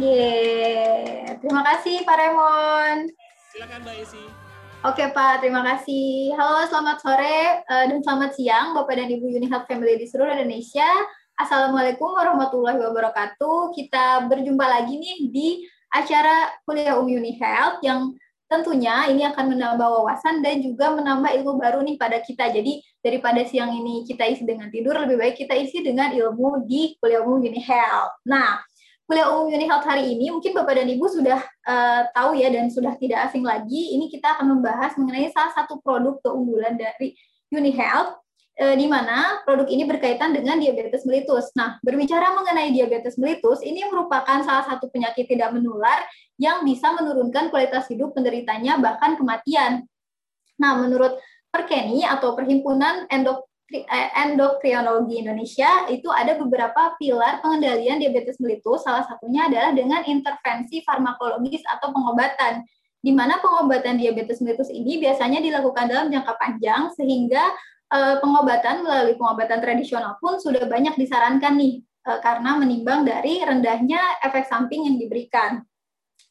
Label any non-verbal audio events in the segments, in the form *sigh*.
Yeay. Terima kasih Pak Remon. Silakan Mbak Esi. Oke Pak, terima kasih. Halo, selamat sore uh, dan selamat siang Bapak dan Ibu Unihealth Family di seluruh Indonesia. Assalamualaikum warahmatullahi wabarakatuh. Kita berjumpa lagi nih di acara kuliah Umi Unihealth yang tentunya ini akan menambah wawasan dan juga menambah ilmu baru nih pada kita. Jadi daripada siang ini kita isi dengan tidur, lebih baik kita isi dengan ilmu di kuliah umum Unihealth. Nah, kuliah umum Unihealth hari ini mungkin Bapak dan Ibu sudah uh, tahu ya dan sudah tidak asing lagi. Ini kita akan membahas mengenai salah satu produk keunggulan dari Unihealth e, di mana produk ini berkaitan dengan diabetes mellitus. Nah, berbicara mengenai diabetes mellitus, ini merupakan salah satu penyakit tidak menular yang bisa menurunkan kualitas hidup penderitanya bahkan kematian. Nah, menurut Perkeni atau Perhimpunan Endokri eh, Endokrinologi Indonesia itu ada beberapa pilar pengendalian diabetes mellitus. Salah satunya adalah dengan intervensi farmakologis atau pengobatan di mana pengobatan diabetes mellitus ini biasanya dilakukan dalam jangka panjang sehingga uh, pengobatan melalui pengobatan tradisional pun sudah banyak disarankan nih uh, karena menimbang dari rendahnya efek samping yang diberikan.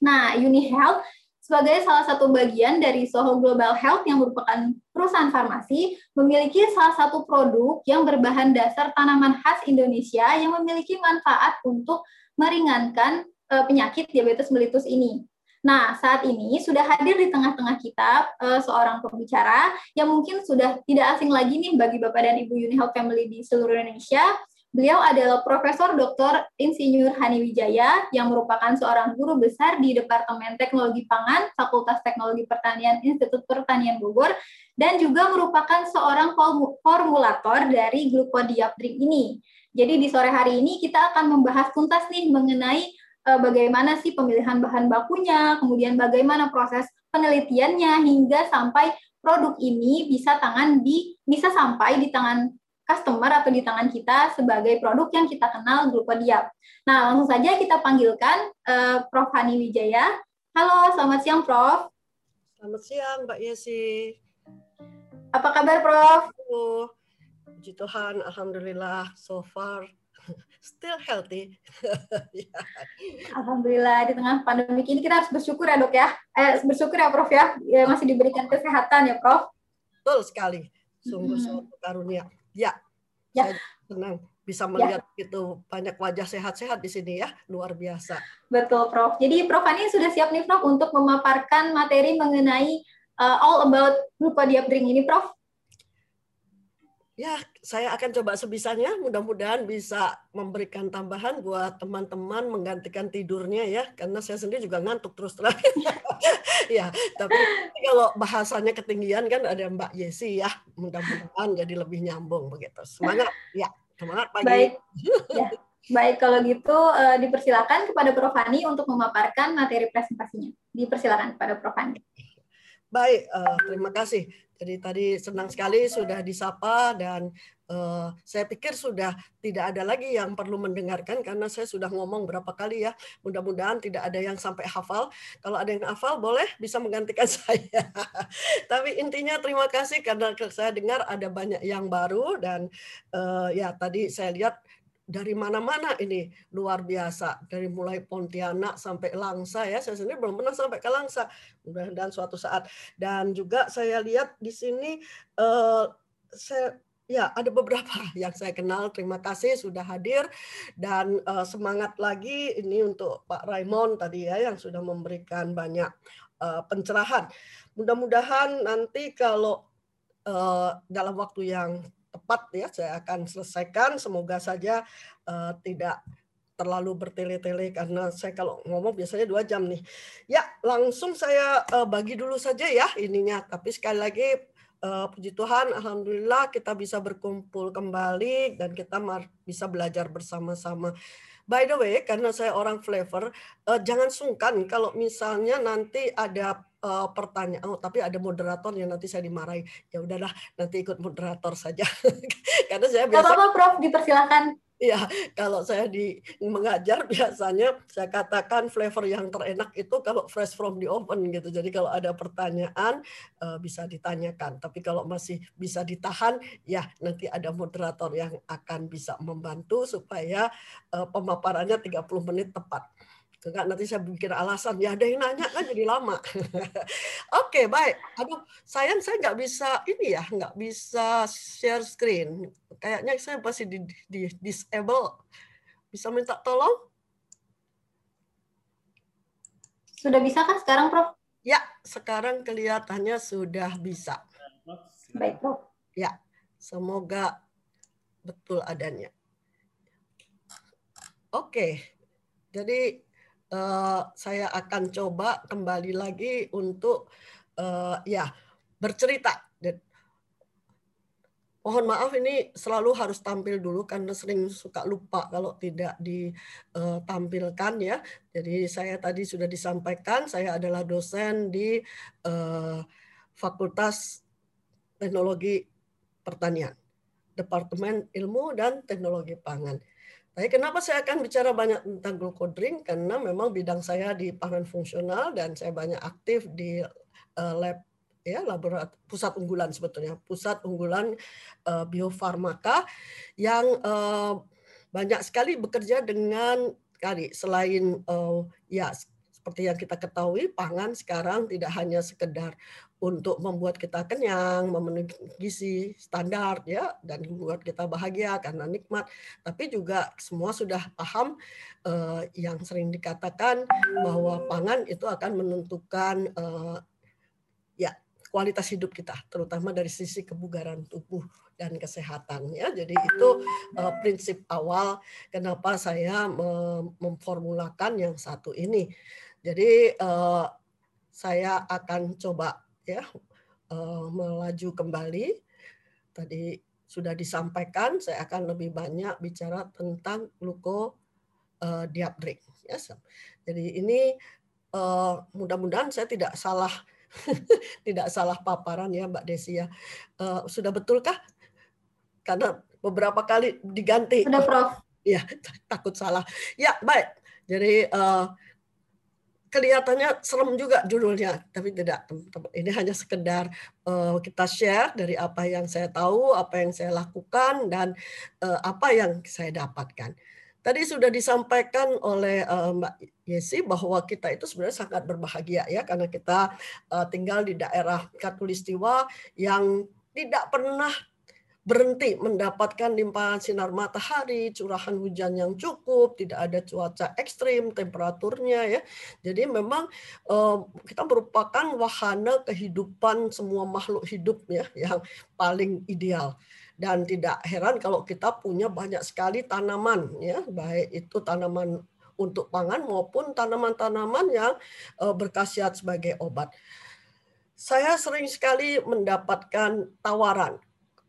Nah, UniHealth sebagai salah satu bagian dari Soho Global Health yang merupakan perusahaan farmasi, memiliki salah satu produk yang berbahan dasar tanaman khas Indonesia yang memiliki manfaat untuk meringankan uh, penyakit diabetes mellitus ini. Nah, saat ini sudah hadir di tengah-tengah kita uh, seorang pembicara yang mungkin sudah tidak asing lagi nih bagi Bapak dan Ibu Unihealth Family di seluruh Indonesia. Beliau adalah Profesor Dr. Insinyur Hani Wijaya yang merupakan seorang guru besar di Departemen Teknologi Pangan, Fakultas Teknologi Pertanian Institut Pertanian Bogor, dan juga merupakan seorang formulator dari glukodiap drink ini. Jadi di sore hari ini kita akan membahas tuntas nih mengenai uh, bagaimana sih pemilihan bahan bakunya, kemudian bagaimana proses penelitiannya hingga sampai produk ini bisa tangan di bisa sampai di tangan customer atau di tangan kita sebagai produk yang kita kenal Glukodiap. Nah, langsung saja kita panggilkan uh, Prof. Hani Wijaya. Halo, selamat siang Prof. Selamat siang Mbak Yesi. Apa kabar Prof? Oh, puji Tuhan, Alhamdulillah so far *laughs* still healthy. *laughs* Ya. Alhamdulillah di tengah pandemi ini kita harus bersyukur ya dok ya. Eh, bersyukur ya Prof ya, ya masih diberikan kesehatan ya Prof. Betul sekali, sungguh hmm. suatu karunia. Ya, ya. saya senang bisa ya. melihat ya. itu banyak wajah sehat-sehat di sini ya, luar biasa. Betul Prof. Jadi Prof ini sudah siap nih Prof untuk memaparkan materi mengenai uh, all about drink ini Prof ya saya akan coba sebisanya. Mudah-mudahan bisa memberikan tambahan buat teman-teman menggantikan tidurnya ya. Karena saya sendiri juga ngantuk terus terang. *laughs* Ya tapi kalau bahasanya ketinggian kan ada Mbak Yesi ya. Mudah-mudahan jadi lebih nyambung begitu. Semangat. Ya semangat pagi baik. Ya. baik kalau gitu uh, dipersilakan kepada Prof. Hani untuk memaparkan materi presentasinya. Dipersilakan kepada Prof. Hani. Baik uh, terima kasih jadi tadi senang sekali sudah disapa dan uh, saya pikir sudah tidak ada lagi yang perlu mendengarkan karena saya sudah ngomong berapa kali ya. Mudah-mudahan tidak ada yang sampai hafal. Kalau ada yang hafal boleh bisa menggantikan *laughs* saya. Tapi intinya terima kasih karena saya dengar ada banyak yang baru dan uh, ya tadi saya lihat dari mana-mana ini luar biasa. Dari mulai Pontianak sampai Langsa ya saya sendiri belum pernah sampai ke Langsa. Mudah-mudahan suatu saat. Dan juga saya lihat di sini uh, saya ya ada beberapa *laughs* yang saya kenal. Terima kasih sudah hadir. Dan uh, semangat lagi ini untuk Pak Raymond tadi ya yang sudah memberikan banyak uh, pencerahan. Mudah-mudahan nanti kalau uh, dalam waktu yang tepat ya saya akan selesaikan. Semoga saja uh, tidak terlalu bertele-tele karena saya kalau ngomong biasanya dua jam nih. Ya langsung saya uh, bagi dulu saja ya ininya. Tapi sekali lagi uh, puji Tuhan alhamdulillah kita bisa berkumpul kembali dan kita bisa belajar bersama-sama. By the way, karena saya orang flavor, uh, jangan sungkan kalau misalnya nanti ada uh, pertanyaan, oh tapi ada moderator yang nanti saya dimarahi. Ya udahlah, nanti ikut moderator saja. *laughs* karena saya biasa. Apa-apa, Prof, dipersilakan. Ya, kalau saya di mengajar *laughs* biasanya saya katakan flavor yang terenak itu kalau fresh from the oven gitu. Jadi kalau ada pertanyaan uh, bisa ditanyakan. Tapi kalau masih bisa ditahan, ya nanti ada moderator yang akan bisa membantu supaya uh, pemaparannya 30 menit tepat. Enggak, nanti saya bikin alasan. Ya ada yang nanya kan jadi lama. *laughs* Oke, baik. Aduh, sayang saya nggak bisa ini ya, nggak bisa share screen. Kayaknya saya masih di, di disable. Bisa minta tolong? Sudah bisa kan sekarang, Prof? Ya, sekarang kelihatannya sudah bisa. Baik, Prof. Ya, semoga betul adanya. Oke, jadi uh, saya akan coba kembali lagi untuk uh, ya bercerita. Mohon maaf ini selalu harus tampil dulu karena sering suka lupa kalau tidak ditampilkan ya. Jadi saya tadi sudah disampaikan saya adalah dosen di uh, Fakultas Teknologi Pertanian, Departemen Ilmu dan Teknologi Pangan. Tapi kenapa saya akan bicara banyak tentang glukodrink? Karena memang bidang saya di pangan fungsional dan saya banyak aktif di uh, lab ya laboratorium pusat unggulan sebetulnya pusat unggulan uh, biofarmaka yang uh, banyak sekali bekerja dengan kali selain uh, ya seperti yang kita ketahui pangan sekarang tidak hanya sekedar untuk membuat kita kenyang, memenuhi gizi standar ya dan membuat kita bahagia karena nikmat. Tapi juga semua sudah paham eh, yang sering dikatakan bahwa pangan itu akan menentukan eh, ya kualitas hidup kita, terutama dari sisi kebugaran tubuh dan kesehatan ya. Jadi itu uh, prinsip awal kenapa saya memformulakan yang satu ini. Jadi uh, saya akan coba ya uh, melaju kembali. Tadi sudah disampaikan, saya akan lebih banyak bicara tentang gluko uh, diabdrik. Ya, jadi ini uh, mudah-mudahan saya tidak salah *laughs* tidak salah paparan ya Mbak Desi ya. Uh, sudah betulkah? Karena beberapa kali diganti. Sudah Prof. *laughs* Ya takut salah. Ya baik. Jadi uh, kelihatannya serem juga judulnya, tapi tidak. Ini hanya sekedar uh, kita share dari apa yang saya tahu, apa yang saya lakukan, dan uh, apa yang saya dapatkan. Tadi sudah disampaikan oleh uh, Mbak Yesi bahwa kita itu sebenarnya sangat berbahagia ya karena kita uh, tinggal di daerah Katulistiwa yang tidak pernah berhenti mendapatkan limpahan sinar matahari, curahan hujan yang cukup, tidak ada cuaca ekstrim, temperaturnya ya. Jadi memang eh, kita merupakan wahana kehidupan semua makhluk hidup ya yang paling ideal. Dan tidak heran kalau kita punya banyak sekali tanaman ya, baik itu tanaman untuk pangan maupun tanaman-tanaman yang eh, berkhasiat sebagai obat. Saya sering sekali mendapatkan tawaran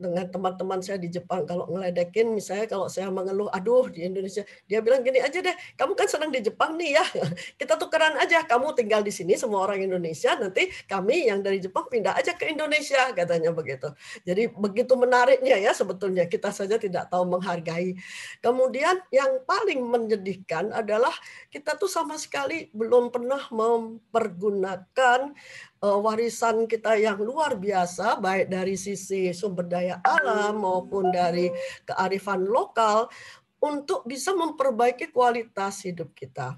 dengan teman-teman saya di Jepang kalau ngeledekin misalnya kalau saya mengeluh aduh di Indonesia dia bilang gini aja deh kamu kan senang di Jepang nih ya *laughs* kita tukeran aja kamu tinggal di sini semua orang Indonesia nanti kami yang dari Jepang pindah aja ke Indonesia katanya begitu. Jadi begitu menariknya ya sebetulnya kita saja tidak tahu menghargai. Kemudian yang paling menyedihkan adalah kita tuh sama sekali belum pernah mempergunakan warisan kita yang luar biasa baik dari sisi sumber daya alam maupun dari kearifan lokal untuk bisa memperbaiki kualitas hidup kita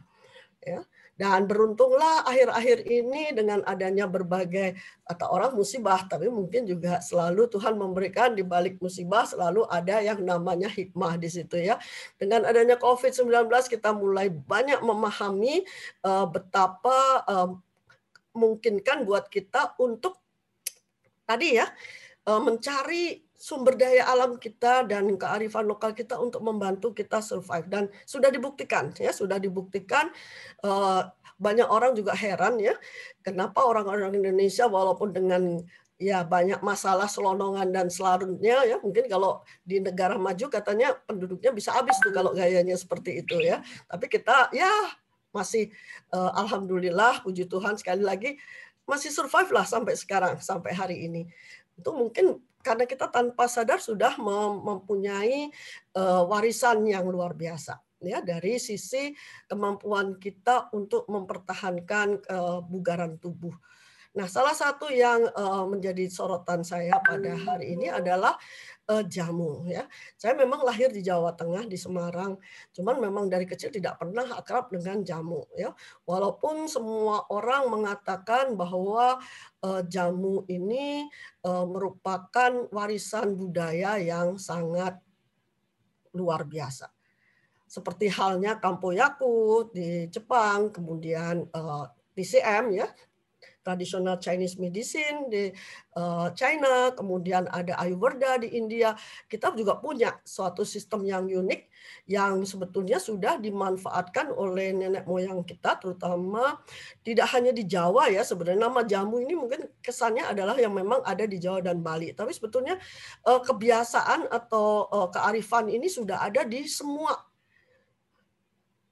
ya. Dan beruntunglah akhir-akhir ini dengan adanya berbagai atau orang musibah tapi mungkin juga selalu Tuhan memberikan di balik musibah selalu ada yang namanya hikmah di situ ya. Dengan adanya COVID-19 kita mulai banyak memahami uh, betapa uh, memungkinkan buat kita untuk tadi ya eh, mencari sumber daya alam kita dan kearifan lokal kita untuk membantu kita survive. Dan sudah dibuktikan ya sudah dibuktikan eh, banyak orang juga heran ya kenapa orang-orang Indonesia walaupun dengan ya banyak masalah selonongan dan selarutnya ya mungkin kalau di negara maju katanya penduduknya bisa habis tuh kalau gayanya seperti itu ya. Tapi kita ya masih uh, alhamdulillah puji Tuhan sekali lagi masih survive lah sampai sekarang sampai hari ini. Itu mungkin karena kita tanpa sadar sudah mempunyai uh, warisan yang luar biasa ya dari sisi kemampuan kita untuk mempertahankan kebugaran tubuh. Nah, salah satu yang uh, menjadi sorotan saya pada hari ini adalah uh, jamu ya. Saya memang lahir di Jawa Tengah di Semarang, cuman memang dari kecil tidak pernah akrab dengan jamu ya. Walaupun semua orang mengatakan bahwa uh, jamu ini uh, merupakan warisan budaya yang sangat luar biasa. Seperti halnya Kampoyaku di Jepang, kemudian uh, TCM ya tradisional Chinese medicine di eh, China, kemudian ada Ayurveda di India. Kita juga punya suatu sistem yang unik yang sebetulnya sudah dimanfaatkan oleh nenek moyang kita, terutama tidak hanya di Jawa ya. Sebenarnya nama jamu ini mungkin kesannya adalah yang memang ada di Jawa dan Bali, tapi sebetulnya eh, kebiasaan atau eh, kearifan ini sudah ada di semua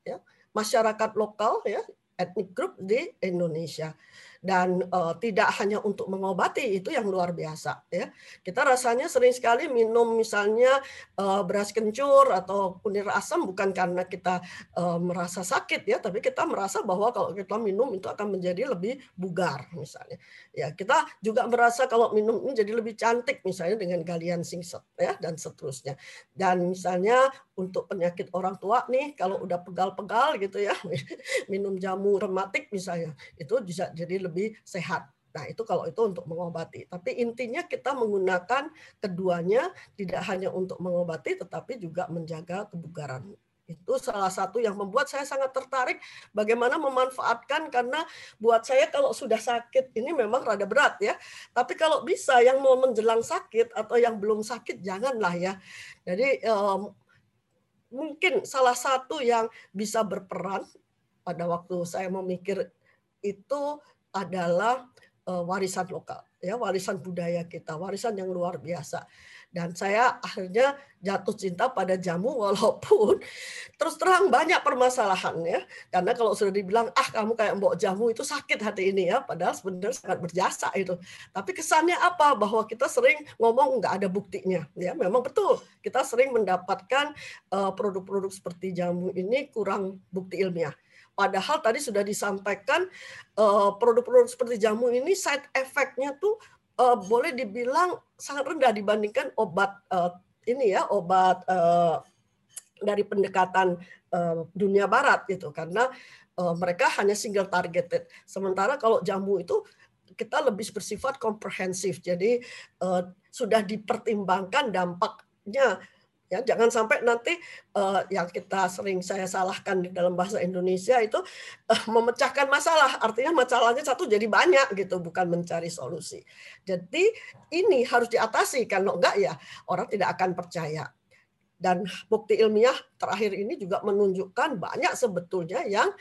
ya masyarakat lokal ya etnik grup di Indonesia dan uh, tidak hanya untuk mengobati itu yang luar biasa ya. Kita rasanya sering sekali minum misalnya uh, beras kencur atau kunir asam bukan karena kita uh, merasa sakit ya tapi kita merasa bahwa kalau kita minum itu akan menjadi lebih bugar misalnya. Ya kita juga merasa kalau minum ini jadi lebih cantik misalnya dengan galian singset ya dan seterusnya. Dan misalnya untuk penyakit orang tua nih kalau udah pegal-pegal gitu ya *laughs* minum jamu rematik misalnya itu bisa jadi lebih sehat. Nah, itu kalau itu untuk mengobati. Tapi intinya kita menggunakan keduanya tidak hanya untuk mengobati tetapi juga menjaga kebugaran. Itu salah satu yang membuat saya sangat tertarik bagaimana memanfaatkan karena buat saya kalau sudah sakit ini memang rada berat ya. Tapi kalau bisa yang mau menjelang sakit atau yang belum sakit janganlah ya. Jadi mungkin salah satu yang bisa berperan pada waktu saya memikir itu adalah uh, warisan lokal ya warisan budaya kita warisan yang luar biasa dan saya akhirnya jatuh cinta pada jamu walaupun *laughs* terus terang banyak permasalahan ya. Karena kalau sudah dibilang ah kamu kayak mbok jamu itu sakit hati ini ya padahal sebenarnya sangat berjasa itu. Tapi kesannya apa? Bahwa kita sering ngomong nggak ada buktinya. Ya memang betul. Kita sering mendapatkan eh, produk-produk seperti jamu ini kurang bukti ilmiah. Padahal tadi sudah disampaikan eh, produk-produk seperti jamu ini side effect-nya tuh uh, boleh dibilang sangat rendah dibandingkan obat uh, ini ya obat uh, dari pendekatan uh, dunia barat gitu karena uh, mereka hanya single targeted. Sementara kalau jamu itu kita lebih bersifat komprehensif. Jadi uh, sudah dipertimbangkan dampaknya Ya, jangan sampai nanti uh, yang kita sering saya salahkan di dalam bahasa Indonesia itu uh, memecahkan masalah. Artinya masalahnya satu jadi banyak gitu, bukan mencari solusi. Jadi ini harus diatasi kalau enggak ya orang tidak akan percaya. Dan bukti ilmiah terakhir ini juga menunjukkan banyak sebetulnya yang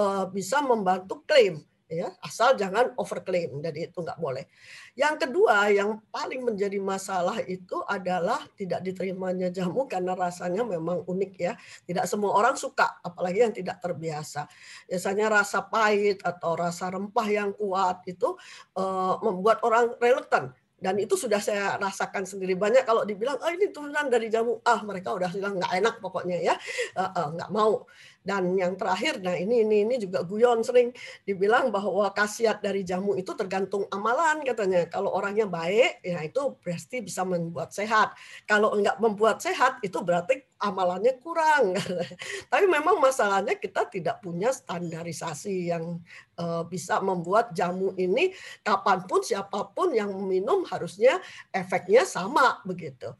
uh, bisa membantu klaim ya asal jangan overclaim jadi itu nggak boleh. Yang kedua yang paling menjadi masalah itu adalah tidak diterimanya jamu karena rasanya memang unik ya. Tidak semua orang suka apalagi yang tidak terbiasa. Biasanya rasa pahit atau rasa rempah yang kuat itu uh, membuat orang reluctant dan itu sudah saya rasakan sendiri. Banyak kalau dibilang oh ini turunan dari jamu. Ah mereka udah bilang nggak enak pokoknya ya. Uh, uh, mau dan yang terakhir, nah ini ini ini juga guyon sering dibilang bahwa khasiat dari jamu itu tergantung amalan katanya. Kalau orangnya baik, ya itu pasti bisa membuat sehat. Kalau enggak membuat sehat, itu berarti amalannya kurang. *laughs* Tapi memang masalahnya kita tidak punya standarisasi yang uh, bisa membuat jamu ini kapan pun siapa pun yang meminum harusnya efeknya sama begitu.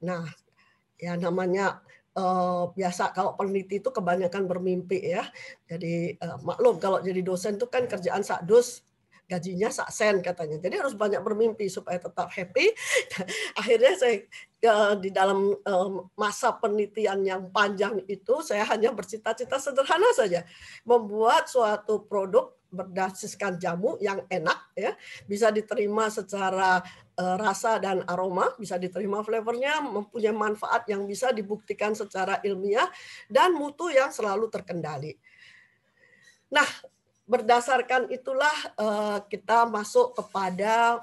Nah, ya namanya uh, biasa kalau peneliti itu kebanyakan bermimpi ya. Jadi uh, maklum kalau jadi dosen itu kan kerjaan sakdus gajinya sak sen katanya. Jadi harus banyak bermimpi supaya tetap happy. *laughs* Akhirnya saya uh, di dalam masa penelitian yang panjang itu saya hanya bercita-cita sederhana saja membuat suatu produk berdasarkan jamu yang enak ya bisa diterima secara uh, rasa dan aroma bisa diterima flavornya mempunyai manfaat yang bisa dibuktikan secara ilmiah dan mutu yang selalu terkendali. Nah, berdasarkan itulah uh, kita masuk kepada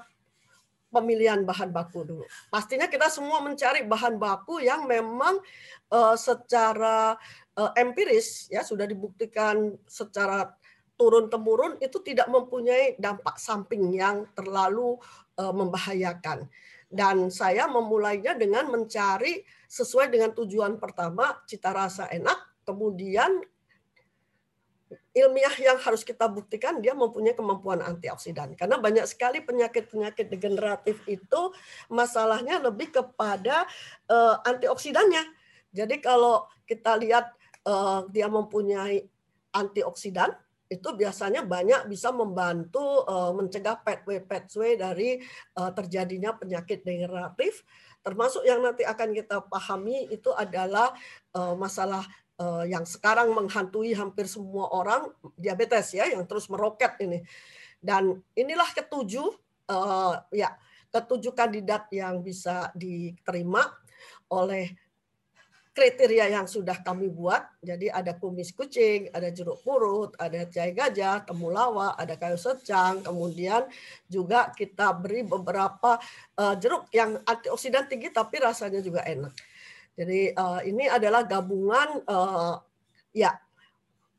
pemilihan bahan baku dulu. Pastinya kita semua mencari bahan baku yang memang uh, secara empiris ya sudah dibuktikan secara turun temurun itu tidak mempunyai dampak samping yang terlalu uh, membahayakan. Dan saya memulainya dengan mencari sesuai dengan tujuan pertama cita rasa enak, kemudian ilmiah yang harus kita buktikan dia mempunyai kemampuan antioksidan. Karena banyak sekali penyakit-penyakit degeneratif itu masalahnya lebih kepada uh, antioksidannya. Jadi kalau kita lihat uh, dia mempunyai antioksidan, itu biasanya banyak bisa membantu uh, mencegah pathway pathway dari uh, terjadinya penyakit degeneratif. Termasuk yang nanti akan kita pahami itu adalah uh, masalah uh, yang sekarang menghantui hampir semua orang diabetes ya yang terus meroket ini. Dan inilah ketujuh uh, ya ketujuh kandidat yang bisa diterima oleh kriteria yang sudah kami buat. Jadi ada kumis kucing, ada jeruk purut, ada jahe gajah, temulawak, ada kayu secang, kemudian juga kita beri beberapa uh, jeruk yang antioksidan tinggi tapi rasanya juga enak. Jadi uh, ini adalah gabungan uh, ya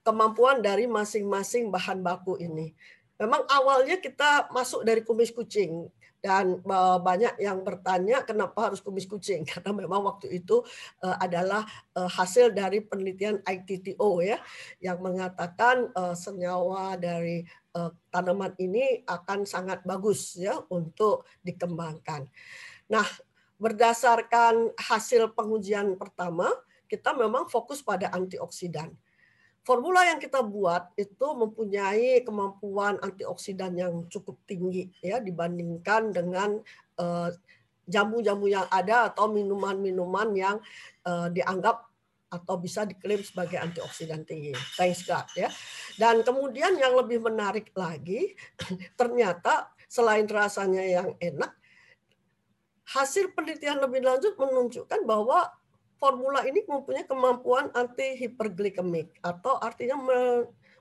kemampuan dari masing-masing bahan baku ini. Memang awalnya kita masuk dari kumis kucing dan eh, banyak yang bertanya kenapa harus kumis kucing *laughs* karena memang waktu itu eh, adalah eh, hasil dari penelitian ITTO ya yang mengatakan senyawa dari tanaman ini akan sangat bagus ya untuk dikembangkan. Nah, berdasarkan hasil pengujian pertama, kita memang fokus pada antioksidan formula yang kita buat itu mempunyai kemampuan antioksidan yang cukup tinggi ya dibandingkan dengan eh, jamu-jamu yang ada atau minuman-minuman yang uh, dianggap atau bisa diklaim sebagai antioksidan tinggi. Thanks God ya. Dan kemudian yang lebih menarik lagi, *clears throat* ternyata selain rasanya yang enak, hasil penelitian lebih lanjut menunjukkan bahwa formula ini mempunyai kemampuan anti hiperglikemik atau artinya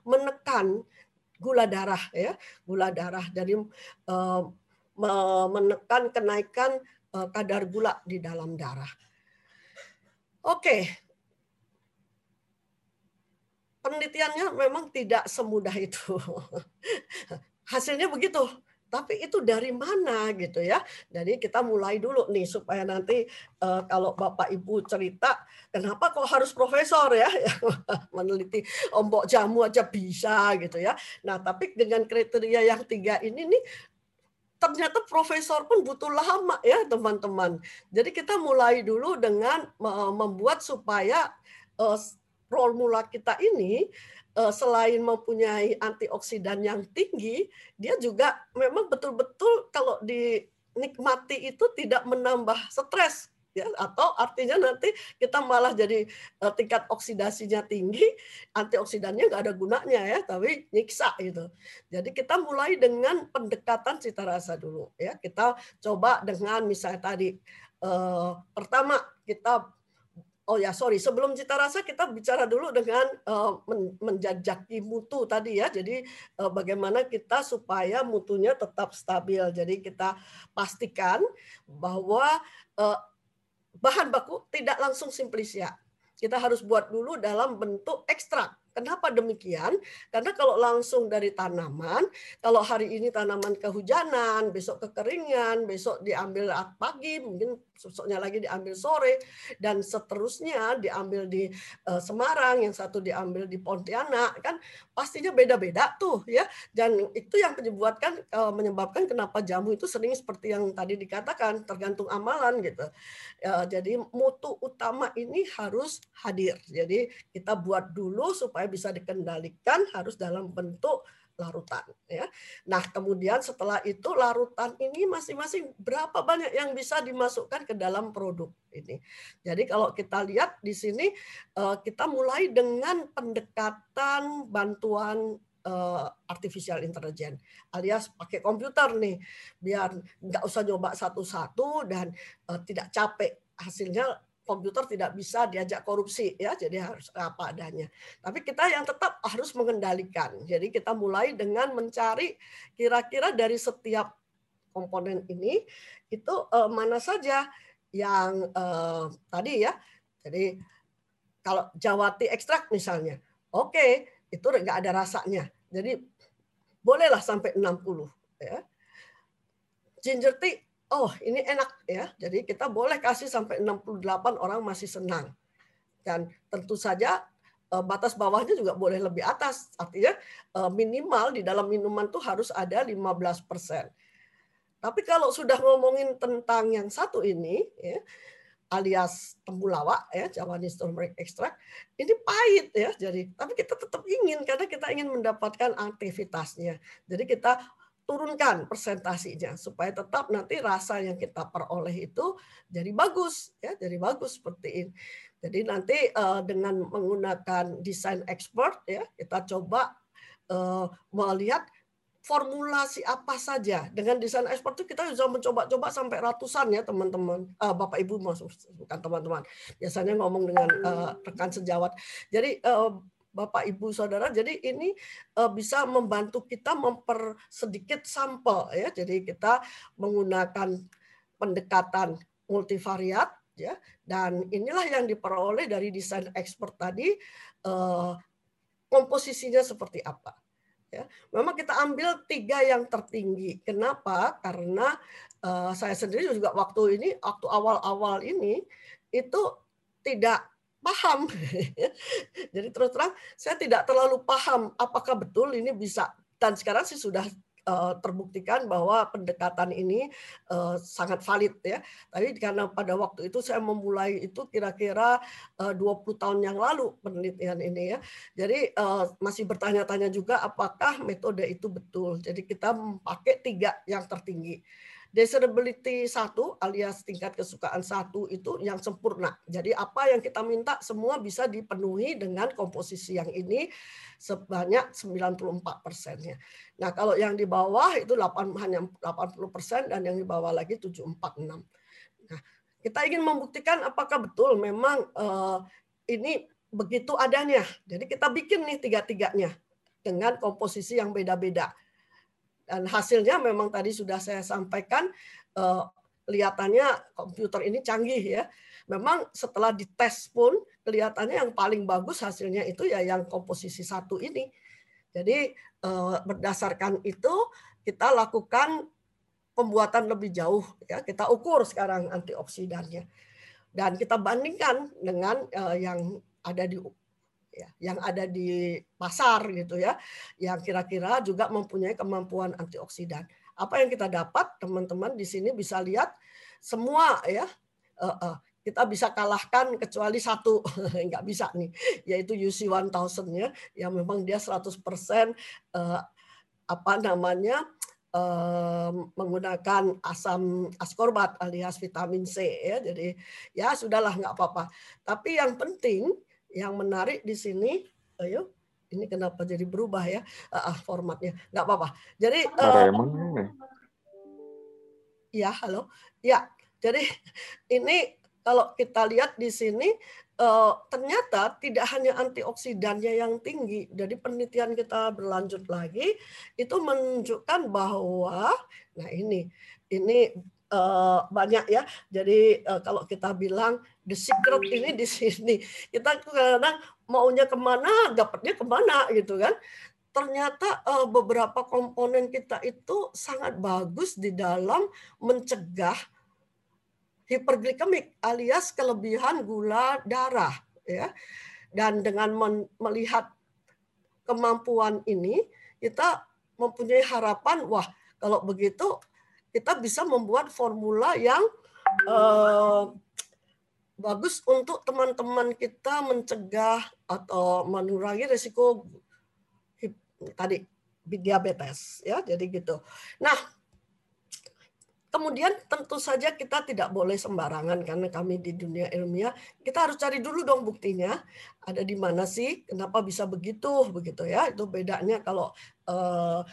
menekan gula darah ya gula darah dari uh, menekan kenaikan uh, kadar gula di dalam darah. Oke. Penelitiannya memang tidak semudah itu. *laughs* Hasilnya begitu tapi itu dari mana gitu ya. Jadi kita mulai dulu nih supaya nanti uh, kalau Bapak Ibu cerita kenapa kok harus profesor ya *laughs* meneliti ombok jamu aja bisa gitu ya. Nah, tapi dengan kriteria yang tiga ini nih ternyata profesor pun butuh lama ya teman-teman. Jadi kita mulai dulu dengan membuat supaya uh, formula kita ini Eh, selain mempunyai antioksidan yang tinggi, dia juga memang betul-betul kalau dinikmati itu tidak menambah stres ya. Atau artinya nanti kita malah jadi uh, tingkat oksidasinya tinggi antioksidannya nggak ada gunanya ya tapi nyiksa gitu. Jadi kita mulai dengan pendekatan cita rasa dulu ya. Kita coba dengan misalnya tadi uh, pertama kita Oh ya, sorry. Sebelum cita rasa kita bicara dulu dengan uh, menjajaki mutu tadi ya. Jadi uh, bagaimana kita supaya mutunya tetap stabil. Jadi kita pastikan bahwa uh, bahan baku tidak langsung simplisia. Kita harus buat dulu dalam bentuk ekstrak Kenapa demikian? Karena kalau langsung dari tanaman, kalau hari ini tanaman kehujanan, besok kekeringan, besok diambil pagi, mungkin besoknya lagi diambil sore, dan seterusnya diambil di eh, Semarang, yang satu diambil di Pontianak, kan pastinya beda-beda tuh ya. Dan itu yang menyebabkan eh, menyebabkan kenapa jamu itu sering seperti yang tadi dikatakan tergantung amalan gitu. Ya, jadi mutu utama ini harus hadir. Jadi kita buat dulu supaya supaya bisa dikendalikan harus dalam bentuk larutan ya. Nah, kemudian setelah itu larutan ini masing-masing berapa banyak yang bisa dimasukkan ke dalam produk ini. Jadi kalau kita lihat di sini eh, kita mulai dengan pendekatan bantuan eh, artificial intelligence alias pakai komputer nih biar nggak usah coba satu-satu dan eh, tidak capek hasilnya komputer tidak bisa diajak korupsi ya jadi harus apa adanya. Tapi kita yang tetap harus mengendalikan. Jadi kita mulai dengan mencari kira-kira dari setiap komponen ini itu uh, mana saja yang uh, tadi ya jadi kalau jawati ekstrak misalnya oke okay, itu nggak ada rasanya. Jadi bolehlah sampai 60 ya. Ginger tea oh ini enak ya. Jadi kita boleh kasih sampai 68 orang masih senang. Dan tentu saja eh, batas bawahnya juga boleh lebih atas. Artinya eh, minimal di dalam minuman tuh harus ada 15%. Tapi kalau sudah ngomongin tentang yang satu ini, ya, alias temulawak ya Javanese turmeric extract ini pahit ya jadi tapi kita tetap ingin karena kita ingin mendapatkan aktivitasnya jadi kita turunkan presentasinya supaya tetap nanti rasa yang kita peroleh itu jadi bagus ya jadi bagus seperti ini. Jadi nanti uh, dengan menggunakan desain expert ya kita coba uh, melihat formulasi apa saja. Dengan desain ekspor itu kita bisa mencoba-coba sampai ratusan ya teman-teman. Uh, bapak ibu maksud bukan teman-teman. Biasanya ngomong dengan uh, rekan sejawat. Jadi uh, bapak ibu saudara jadi ini uh, bisa membantu kita mempersedikit sampel ya jadi kita menggunakan pendekatan multivariat ya dan inilah yang diperoleh dari desain ekspor tadi uh, komposisinya seperti apa Ya, memang kita ambil tiga yang tertinggi. Kenapa? Karena uh, saya sendiri juga waktu ini, waktu awal-awal ini itu tidak paham. *laughs* Jadi terus terang saya tidak terlalu paham apakah betul ini bisa. Dan sekarang sih sudah Eh, terbuktikan bahwa pendekatan ini uh, sangat valid ya. Tapi karena pada waktu itu saya memulai itu kira-kira eh, uh, 20 tahun yang lalu penelitian ini ya. Jadi masih bertanya-tanya juga apakah metode itu betul. Jadi kita pakai tiga yang tertinggi. Desirability satu alias tingkat kesukaan satu itu yang sempurna. Jadi apa yang kita minta semua bisa dipenuhi dengan komposisi yang ini sebanyak 94 persennya. Nah kalau yang di bawah itu 8, hanya 80 persen dan yang di bawah lagi 746. Nah kita ingin membuktikan apakah betul memang uh, ini begitu adanya. Jadi kita bikin nih tiga-tiganya dengan komposisi yang beda-beda dan hasilnya memang tadi sudah saya sampaikan, eh, kelihatannya komputer ini canggih ya. Memang setelah dites pun kelihatannya yang paling bagus hasilnya itu ya yang komposisi satu ini. Jadi eh, berdasarkan itu kita lakukan pembuatan lebih jauh ya. Kita ukur sekarang antioksidannya dan kita bandingkan dengan eh, yang ada di ya, yang ada di pasar gitu ya, yang kira-kira juga mempunyai kemampuan antioksidan. Apa yang kita dapat, teman-teman di sini bisa lihat semua ya, uh, uh, kita bisa kalahkan kecuali satu. *laughs* Nggak bisa nih yaitu UC 1000 ya yang memang dia 100% uh, apa namanya menggunakan asam askorbat alias vitamin C ya. Jadi ya sudahlah nggak apa-apa. Tapi yang penting yang menarik di sini, ayo, ini kenapa jadi berubah ya uh, formatnya? Nggak apa-apa. Jadi, uh, ya halo, ya. Jadi ini kalau kita lihat di sini uh, ternyata tidak hanya antioksidannya yang tinggi. Jadi penelitian kita berlanjut lagi itu menunjukkan bahwa, nah ini, ini uh, banyak ya. Jadi uh, kalau kita bilang the secret ini di sini, kita kadang maunya ke mana, dapatnya ke mana gitu kan. Ternyata uh, beberapa komponen kita itu sangat bagus di dalam mencegah hiperglikemik alias kelebihan gula darah ya. Dan dengan melihat kemampuan ini kita mempunyai harapan wah kalau begitu kita bisa membuat formula yang uh, bagus untuk teman-teman kita mencegah atau mengurangi risiko tadi diabetes ya jadi gitu. Nah, kemudian tentu saja kita tidak boleh sembarangan karena kami di dunia ilmiah kita harus cari dulu dong buktinya ada di mana sih kenapa bisa begitu begitu ya itu bedanya kalau uh,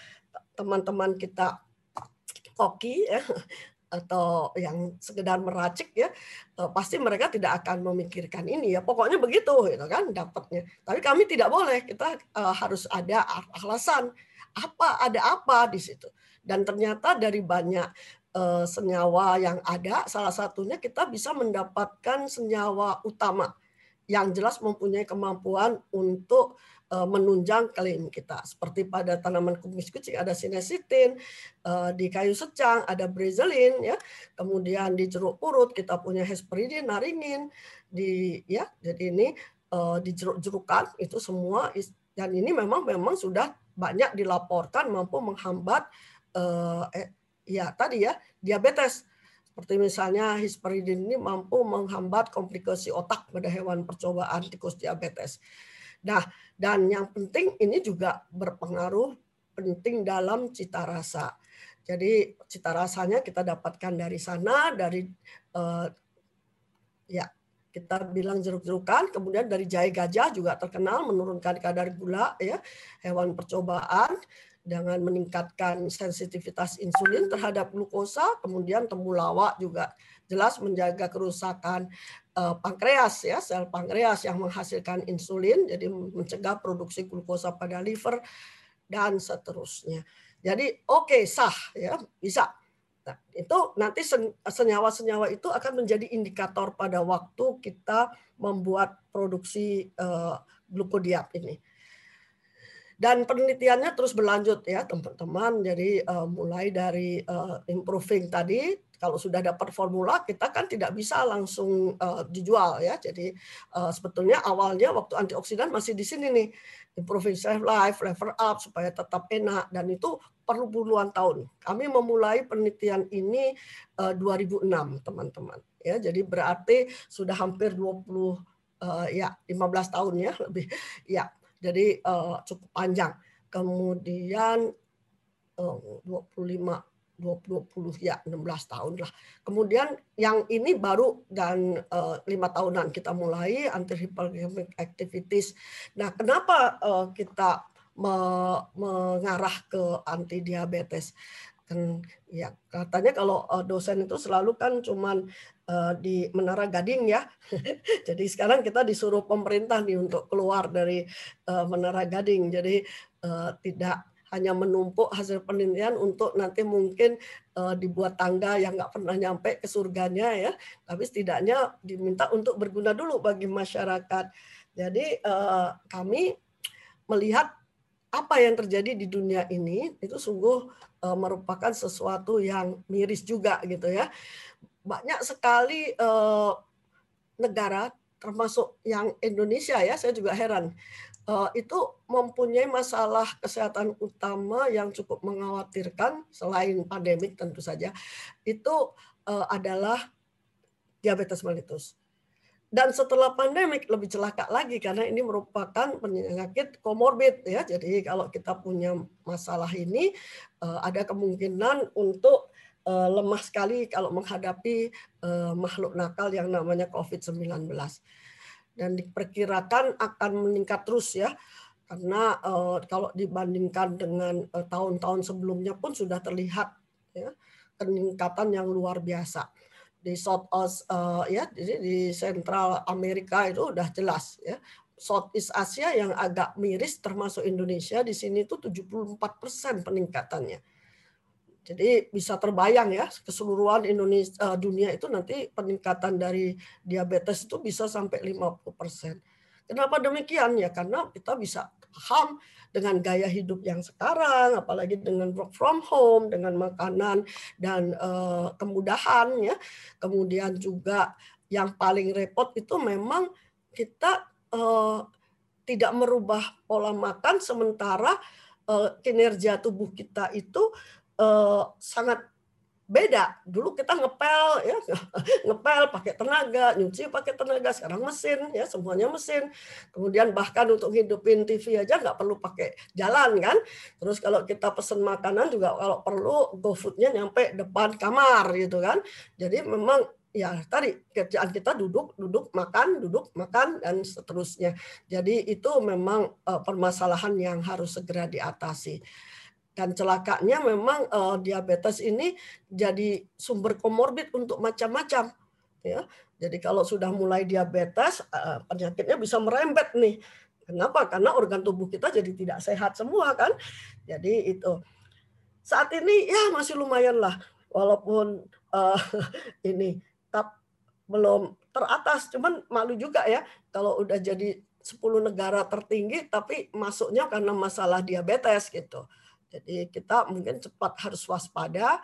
teman-teman kita koki ya atau yang sekedar meracik ya eh, pasti mereka tidak akan memikirkan ini ya. Pokoknya begitu gitu kan dapatnya. Tapi kami tidak boleh. Kita uh, harus ada alasan. Apa ada apa di situ? Dan ternyata dari banyak uh, senyawa yang ada salah satunya kita bisa mendapatkan senyawa utama yang jelas mempunyai kemampuan untuk menunjang klaim kita. Seperti pada tanaman kumis kucing ada sinesitin, uh, di kayu secang ada brezelin, ya. Kemudian di jeruk purut kita punya hesperidin, naringin, di ya. Jadi ini uh, di jeruk-jerukan itu semua dan ini memang memang sudah banyak dilaporkan mampu menghambat eh, ya tadi ya diabetes seperti misalnya hisperidin ini mampu menghambat komplikasi otak pada hewan percobaan tikus diabetes. Nah, dan yang penting ini juga berpengaruh penting dalam cita rasa. Jadi cita rasanya kita dapatkan dari sana, dari uh, ya kita bilang jeruk-jerukan, kemudian dari jahe gajah juga terkenal menurunkan kadar gula ya hewan percobaan dengan meningkatkan sensitivitas insulin terhadap glukosa, kemudian temulawak juga jelas menjaga kerusakan pankreas ya, sel pankreas yang menghasilkan insulin jadi mencegah produksi glukosa pada liver dan seterusnya. Jadi oke okay, sah ya, bisa. Nah, itu nanti senyawa-senyawa itu akan menjadi indikator pada waktu kita membuat produksi uh, glukodiap ini dan penelitiannya terus berlanjut ya teman-teman jadi uh, mulai dari uh, improving tadi kalau sudah dapat formula kita kan tidak bisa langsung uh, dijual ya. Jadi uh, sebetulnya awalnya waktu antioksidan masih di sini nih. Improving self life level up supaya tetap enak. Dan itu perlu puluhan tahun. Kami memulai penelitian ini uh, 2006 teman-teman. Ya jadi berarti sudah hampir 20 uh, ya 15 tahun ya lebih. Ya jadi uh, cukup panjang. Kemudian uh, 25 20 ya 16 tahun lah. Kemudian yang ini baru dan eh, lima uh, tahunan kita mulai anti hyperglycemic activities. Nah, kenapa uh, kita me mengarah ke anti diabetes? Kan ya katanya kalau dosen itu selalu kan cuman Eh, di Menara Gading ya. *laughs* Jadi sekarang kita disuruh pemerintah nih untuk keluar dari eh, Menara Gading. Jadi eh, tidak hanya menumpuk hasil penelitian untuk nanti mungkin dibuat tangga yang nggak pernah nyampe ke surganya ya, tapi setidaknya diminta untuk berguna dulu bagi masyarakat. Jadi kami melihat apa yang terjadi di dunia ini itu sungguh merupakan sesuatu yang miris juga gitu ya. Banyak sekali uh, negara termasuk yang Indonesia ya saya juga heran. uh, itu mempunyai masalah kesehatan utama yang cukup mengkhawatirkan selain pandemik tentu saja itu uh, adalah diabetes mellitus dan setelah pandemik lebih celaka lagi karena ini merupakan penyakit komorbid ya jadi kalau kita punya masalah ini ada kemungkinan untuk lemah sekali kalau menghadapi makhluk nakal yang namanya COVID-19. Dan diperkirakan akan meningkat terus ya, karena uh, kalau dibandingkan dengan tahun-tahun uh, sebelumnya pun sudah terlihat ya, peningkatan yang luar biasa. Di South East uh, ya jadi di Central Amerika itu udah jelas ya. Southeast Asia yang agak miris termasuk Indonesia di sini itu 74% peningkatannya. Jadi bisa terbayang ya keseluruhan Indonesia eh, dunia itu nanti peningkatan dari diabetes itu bisa sampai 50%. Kenapa demikian ya? Karena kita bisa paham dengan gaya hidup yang sekarang, apalagi dengan work from home, dengan makanan dan uh, kemudahan ya. Kemudian juga yang paling repot itu memang kita uh, tidak merubah pola makan sementara kinerja tubuh kita itu uh, sangat beda. Dulu kita ngepel ya, *laughs* ngepel pakai tenaga, nyuci pakai tenaga, sekarang mesin ya, semuanya mesin. Kemudian bahkan untuk hidupin TV aja nggak perlu pakai jalan kan. Terus kalau kita pesen makanan juga kalau perlu GoFoodnya nyampe depan kamar gitu kan. Jadi memang ya tadi kerjaan kita duduk, duduk, makan, duduk, makan dan seterusnya. Jadi itu memang uh, permasalahan yang harus segera diatasi dan celakanya memang uh, diabetes ini jadi sumber komorbid untuk macam-macam ya. Jadi kalau sudah mulai diabetes uh, penyakitnya bisa merembet nih. Kenapa? Karena organ tubuh kita jadi tidak sehat semua kan? Jadi itu. Saat ini ya masih lumayan lah. Walaupun uh, *laughs* ini tap belum teratas. Cuman malu juga ya kalau udah jadi 10 negara tertinggi tapi masuknya karena masalah diabetes gitu. Jadi kita mungkin cepat harus waspada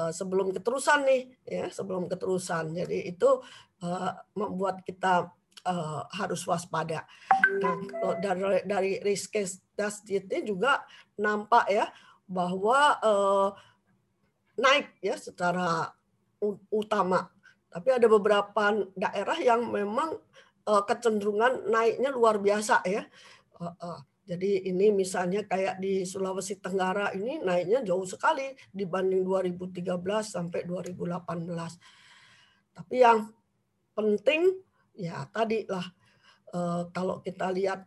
uh, sebelum keterusan nih ya, sebelum keterusan. Jadi itu uh, membuat kita uh, harus waspada. Nah, dari dari risk ini juga nampak ya bahwa naik ya secara utama. Tapi ada beberapa daerah yang memang kecenderungan naiknya luar biasa ya. Jadi ini misalnya kayak di Sulawesi Tenggara ini naiknya jauh sekali dibanding 2013 sampai 2018. Tapi yang penting ya tadi lah uh, kalau kita lihat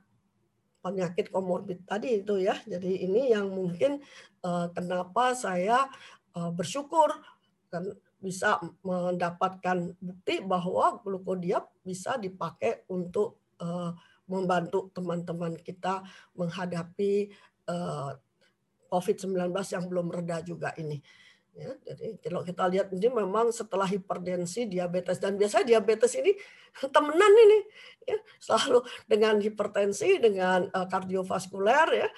penyakit komorbid tadi itu ya. Jadi ini yang mungkin uh, kenapa saya uh, bersyukur kan bisa mendapatkan bukti bahwa glukodiap bisa dipakai untuk membantu teman-teman kita menghadapi uh, COVID-19 yang belum reda juga ini. Ya, jadi kalau kita lihat ini memang setelah hipertensi, diabetes dan biasanya diabetes ini *laughs* temenan ini, ya, selalu dengan hipertensi, dengan uh, kardiovaskuler ya,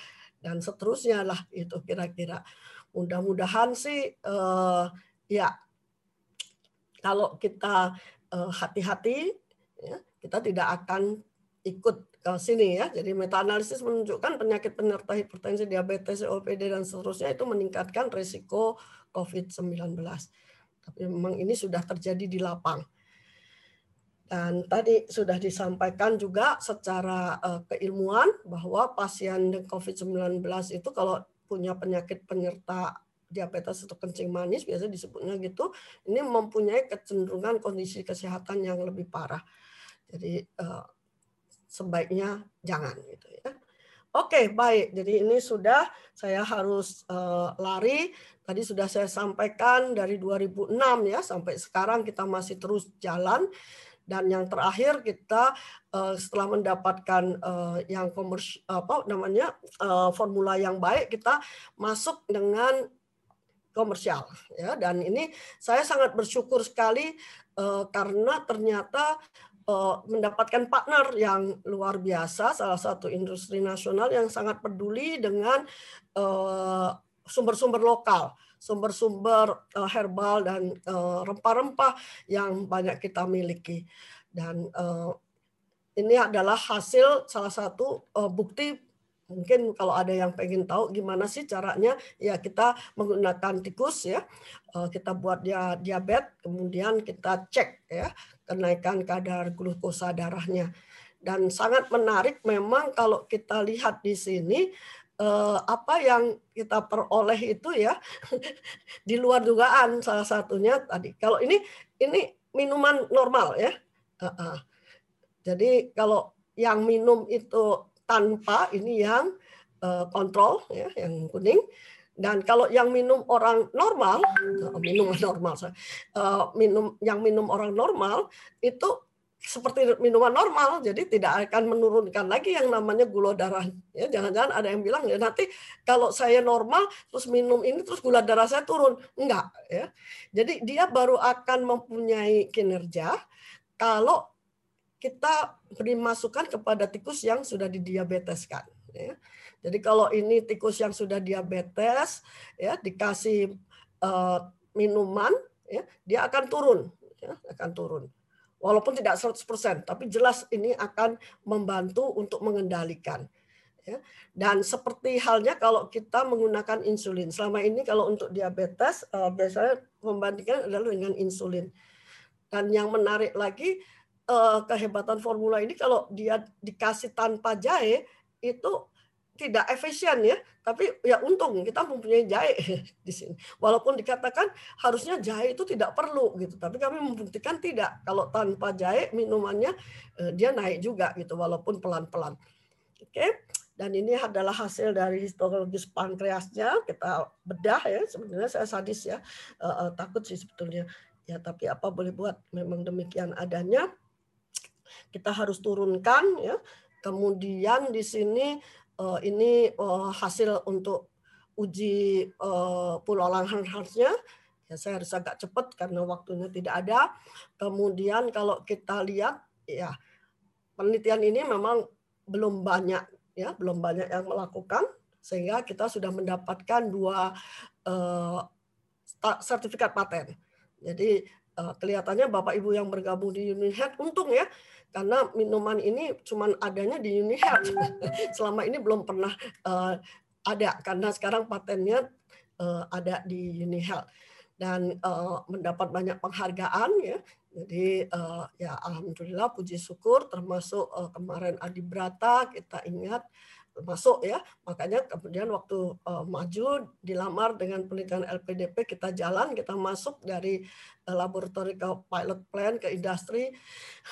dan seterusnya lah itu kira-kira. Mudah-mudahan sih uh, ya kalau kita eh, hati-hati, ya, kita tidak akan ikut ke sini ya. Jadi meta analisis menunjukkan penyakit penyerta hipertensi, diabetes, COPD dan seterusnya itu meningkatkan risiko COVID-19. Tapi memang ini sudah terjadi di lapang. Dan tadi sudah disampaikan juga secara uh, keilmuan bahwa pasien COVID-19 itu kalau punya penyakit penyerta diabetes atau kencing manis biasa disebutnya gitu ini mempunyai kecenderungan kondisi kesehatan yang lebih parah jadi eh, sebaiknya jangan gitu ya Oke, baik. Jadi ini sudah saya harus uh, lari. Tadi sudah saya sampaikan dari 2006 ya sampai sekarang kita masih terus jalan. Dan yang terakhir kita uh, setelah mendapatkan uh, yang komers apa namanya uh, formula yang baik kita masuk dengan komersial ya dan ini saya sangat bersyukur sekali uh, karena ternyata mendapatkan partner yang luar biasa salah satu industri nasional yang sangat peduli dengan uh, sumber-sumber lokal sumber-sumber uh, herbal dan rempah-rempah yang banyak kita miliki. Dan ini adalah hasil salah satu bukti. Mungkin kalau ada yang pengen tahu gimana sih caranya ya kita menggunakan tikus ya. Eh, kita buat dia diabetes kemudian kita cek ya kenaikan kadar glukosa darahnya. Dan sangat menarik memang kalau kita lihat di sini eh, apa yang kita peroleh itu ya *laughs* di luar dugaan salah satunya tadi. Kalau ini ini minuman normal ya. Jadi kalau yang minum itu tanpa ini yang uh, kontrol ya yang kuning dan kalau yang minum orang normal uh, minum *laughs* normal uh, minum yang minum orang normal itu seperti minuman normal, jadi tidak akan menurunkan lagi yang namanya gula darah. Ya, jangan-jangan ada yang bilang ya nanti kalau saya normal terus minum ini terus gula darah saya turun, enggak ya. Jadi dia baru akan mempunyai kinerja kalau kita beri masukan kepada tikus yang sudah didiabeteskan. Ya. Jadi kalau ini tikus yang sudah diabetes, ya dikasih uh, minuman, ya dia akan turun, ya, akan turun. Walaupun tidak 100%, tapi jelas ini akan membantu untuk mengendalikan. Ya. Dan seperti halnya kalau kita menggunakan insulin. Selama ini kalau untuk diabetes uh, biasanya membandingkan adalah dengan insulin. Dan yang menarik lagi uh, kehebatan formula ini kalau dia dikasih tanpa jahe itu tidak efisien ya, tapi ya untung kita mempunyai jahe *laughs* di sini. Walaupun dikatakan harusnya jahe itu tidak perlu gitu, tapi kami membuktikan tidak. Kalau tanpa jahe minumannya eh, dia naik juga gitu, walaupun pelan-pelan. Oke, dan ini adalah hasil dari histologis pankreasnya kita bedah ya. Sebenarnya saya sadis ya, uh, takut sih sebetulnya. Ya, tapi apa boleh buat, memang demikian adanya kita harus turunkan ya. Kemudian di sini uh, ini uh, hasil untuk uji uh, Pulau Langhansnya ya saya harus agak cepat karena waktunya tidak ada. Kemudian kalau kita lihat ya penelitian ini memang belum banyak ya, belum banyak yang melakukan sehingga kita sudah mendapatkan dua uh, sertifikat paten. Jadi uh, kelihatannya Bapak Ibu yang bergabung di Unihead untung ya karena minuman ini cuma adanya di Unihead. *laughs* Selama ini belum pernah uh, ada karena sekarang patennya uh, ada di Unihealth dan uh, mendapat banyak penghargaan ya. Jadi uh, ya alhamdulillah puji syukur termasuk uh, kemarin Adi Brata kita ingat masuk ya. Makanya kemudian waktu uh, maju dilamar dengan penelitian LPDP kita jalan, kita masuk dari uh, laboratori ke pilot plan ke industri.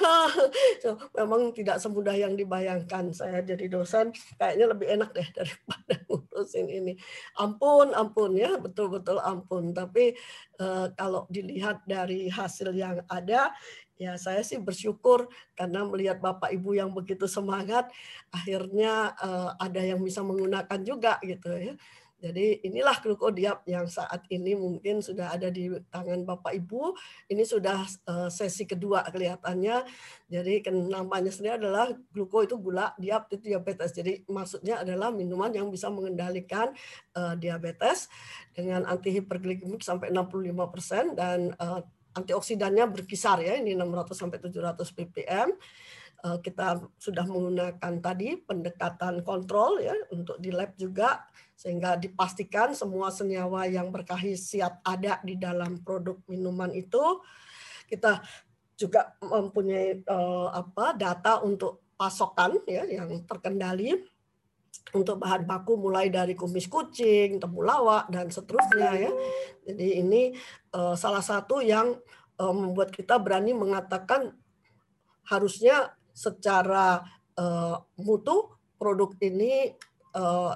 *laughs* so, memang tidak semudah yang dibayangkan. Saya jadi dosen kayaknya lebih enak deh daripada *laughs* ngurusin ini. Ampun, ampun ya, betul-betul ampun. Tapi uh, kalau dilihat dari hasil yang ada ya saya sih bersyukur karena melihat Bapak Ibu yang begitu semangat, akhirnya uh, ada yang bisa menggunakan juga gitu ya. Jadi inilah glukodiap yang saat ini mungkin sudah ada di tangan Bapak Ibu. Ini sudah uh, sesi kedua kelihatannya. Jadi namanya sendiri adalah gluko itu gula, diap itu diabetes. Jadi maksudnya adalah minuman yang bisa mengendalikan uh, diabetes dengan anti hiperglikemik sampai 65% dan uh, antioksidannya berkisar ya ini 600 sampai 700 ppm. Eh, kita sudah menggunakan tadi pendekatan kontrol ya untuk di lab juga sehingga dipastikan semua senyawa yang berkhasiat ada di dalam produk minuman itu. Kita juga mempunyai eh, apa data untuk pasokan ya yang terkendali untuk bahan baku mulai dari kumis kucing, temulawak dan seterusnya ya. Jadi ini uh, salah satu yang uh, membuat kita berani mengatakan harusnya secara uh, mutu produk ini uh,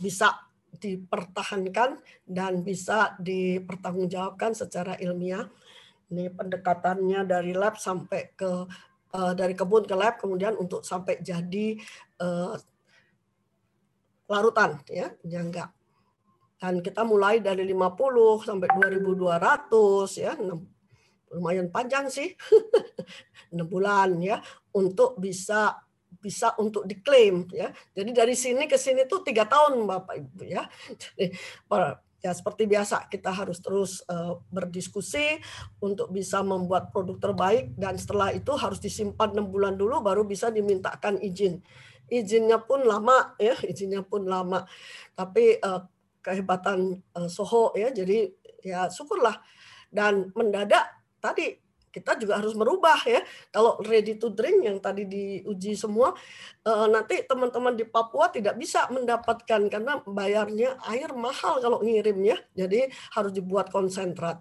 bisa dipertahankan dan bisa dipertanggungjawabkan secara ilmiah. Ini pendekatannya dari lab sampai ke uh, dari kebun ke lab kemudian untuk sampai jadi uh, larutan ya jangga. Dan kita mulai dari 50 sampai 2200 ya lumayan panjang sih *laughs* 6 bulan ya untuk bisa bisa untuk diklaim ya. Jadi dari sini ke sini tuh tiga tahun Bapak Ibu ya. Jadi ya seperti biasa kita harus terus uh, berdiskusi untuk bisa membuat produk terbaik dan setelah itu harus disimpan enam bulan dulu baru bisa dimintakan izin izinnya pun lama ya izinnya pun lama tapi uh, kehebatan uh, Soho ya jadi ya syukurlah dan mendadak tadi kita juga harus merubah ya. Kalau ready to drink yang tadi diuji semua, uh, nanti teman-teman di Papua tidak bisa mendapatkan karena bayarnya air mahal kalau ngirim ya. Jadi harus dibuat konsentrat.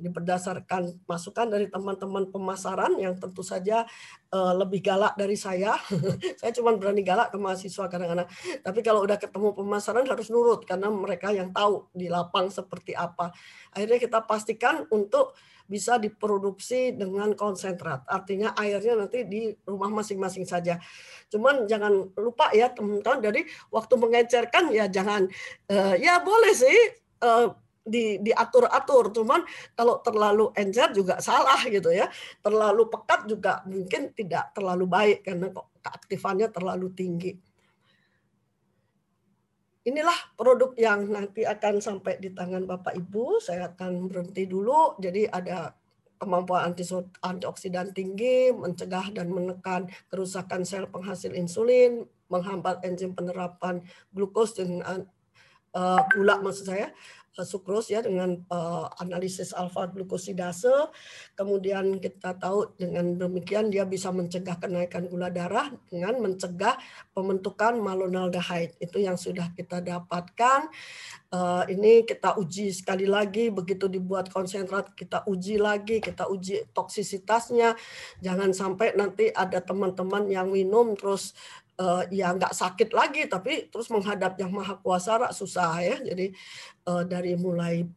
Jadi berdasarkan masukan dari teman-teman pemasaran yang tentu saja uh, lebih galak dari saya. *laughs* saya cuma berani galak ke mahasiswa kadang-kadang. Tapi kalau udah ketemu pemasaran harus nurut karena mereka yang tahu di lapang seperti apa. Akhirnya kita pastikan untuk bisa diproduksi dengan konsentrat. Artinya airnya nanti di rumah masing-masing saja. Cuman jangan lupa ya teman-teman dari waktu mengecerkan ya jangan uh, ya boleh sih uh, di diatur-atur. Cuman kalau terlalu encer juga salah gitu ya. Terlalu pekat juga mungkin tidak terlalu baik karena keaktifannya terlalu tinggi. Inilah produk yang nanti akan sampai di tangan Bapak Ibu. Saya akan berhenti dulu. Jadi ada kemampuan antioksidan tinggi, mencegah dan menekan kerusakan sel penghasil insulin, menghambat enzim penerapan glukos dengan uh, gula maksud saya, Eh, sukros ya dengan uh, analisis alfa glukosidase. Kemudian kita tahu dengan demikian dia bisa mencegah kenaikan gula darah dengan mencegah pembentukan malonaldehyde. Itu yang sudah kita dapatkan. Uh, ini kita uji sekali lagi begitu dibuat konsentrat kita uji lagi, kita uji toksisitasnya. Jangan sampai nanti ada teman-teman yang minum terus uh, ya nggak sakit lagi tapi terus menghadap yang maha kuasa rak susah ya. Jadi uh, dari mulai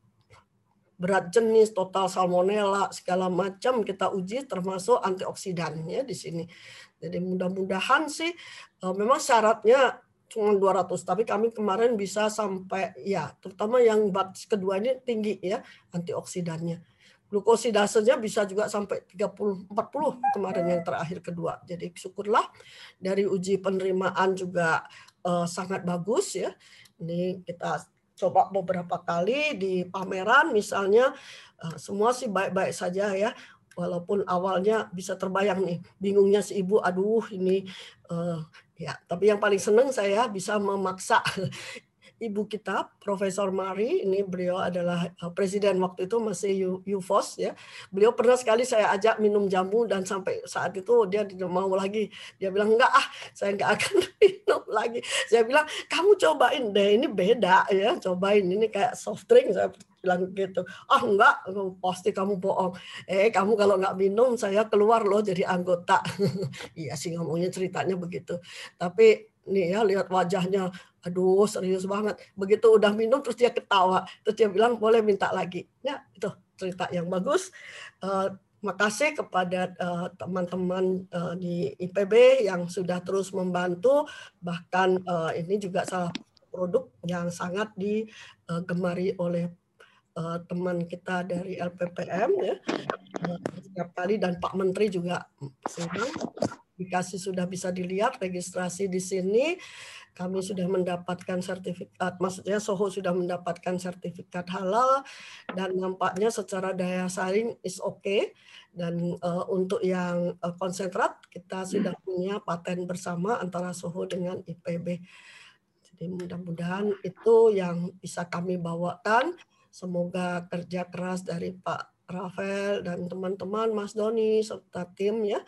berat jenis total salmonella segala macam kita uji termasuk antioksidan ya di sini. Jadi mudah-mudahan sih uh, memang syaratnya cuma 200 tapi kami kemarin bisa sampai ya terutama yang batch kedua ini tinggi ya antioksidannya glukosidasenya bisa juga sampai 30 40 kemarin yang terakhir kedua. Jadi syukurlah dari uji penerimaan juga uh, sangat bagus ya. Ini kita coba beberapa kali di pameran misalnya uh, semua sih baik-baik saja ya. Walaupun awalnya bisa terbayang nih, bingungnya si ibu, aduh ini uh, ya. Tapi yang paling senang saya bisa memaksa ibu kita, Profesor Mari, ini beliau adalah eh, presiden waktu itu masih UFOS ya. Beliau pernah sekali saya ajak minum jamu dan sampai saat itu dia tidak mau lagi. Dia bilang enggak ah, saya enggak akan *laughs* minum lagi. Saya bilang kamu cobain deh, ini beda ya, cobain ini kayak soft drink saya bilang gitu. Ah enggak, pasti kamu bohong. Eh kamu kalau enggak minum saya keluar loh jadi anggota. *laughs* iya sih ngomongnya ceritanya begitu. Tapi nih ya lihat wajahnya aduh serius banget. Begitu udah minum terus dia ketawa. Terus dia bilang boleh minta lagi. Ya itu cerita yang bagus. Uh, makasih kepada eh, teman-teman uh, di IPB yang sudah terus membantu. Bahkan uh, ini juga salah produk yang sangat digemari oleh uh, teman kita dari LPPM ya uh, setiap kali dan Pak Menteri juga senang dikasih sudah bisa dilihat registrasi di sini kami sudah mendapatkan sertifikat, maksudnya Soho sudah mendapatkan sertifikat halal dan nampaknya secara daya saing is okay. Dan uh, untuk yang uh, konsentrat kita sudah punya paten bersama antara Soho dengan IPB. Jadi mudah-mudahan itu yang bisa kami bawakan. Semoga kerja keras dari Pak Rafael dan teman-teman Mas Doni serta tim ya.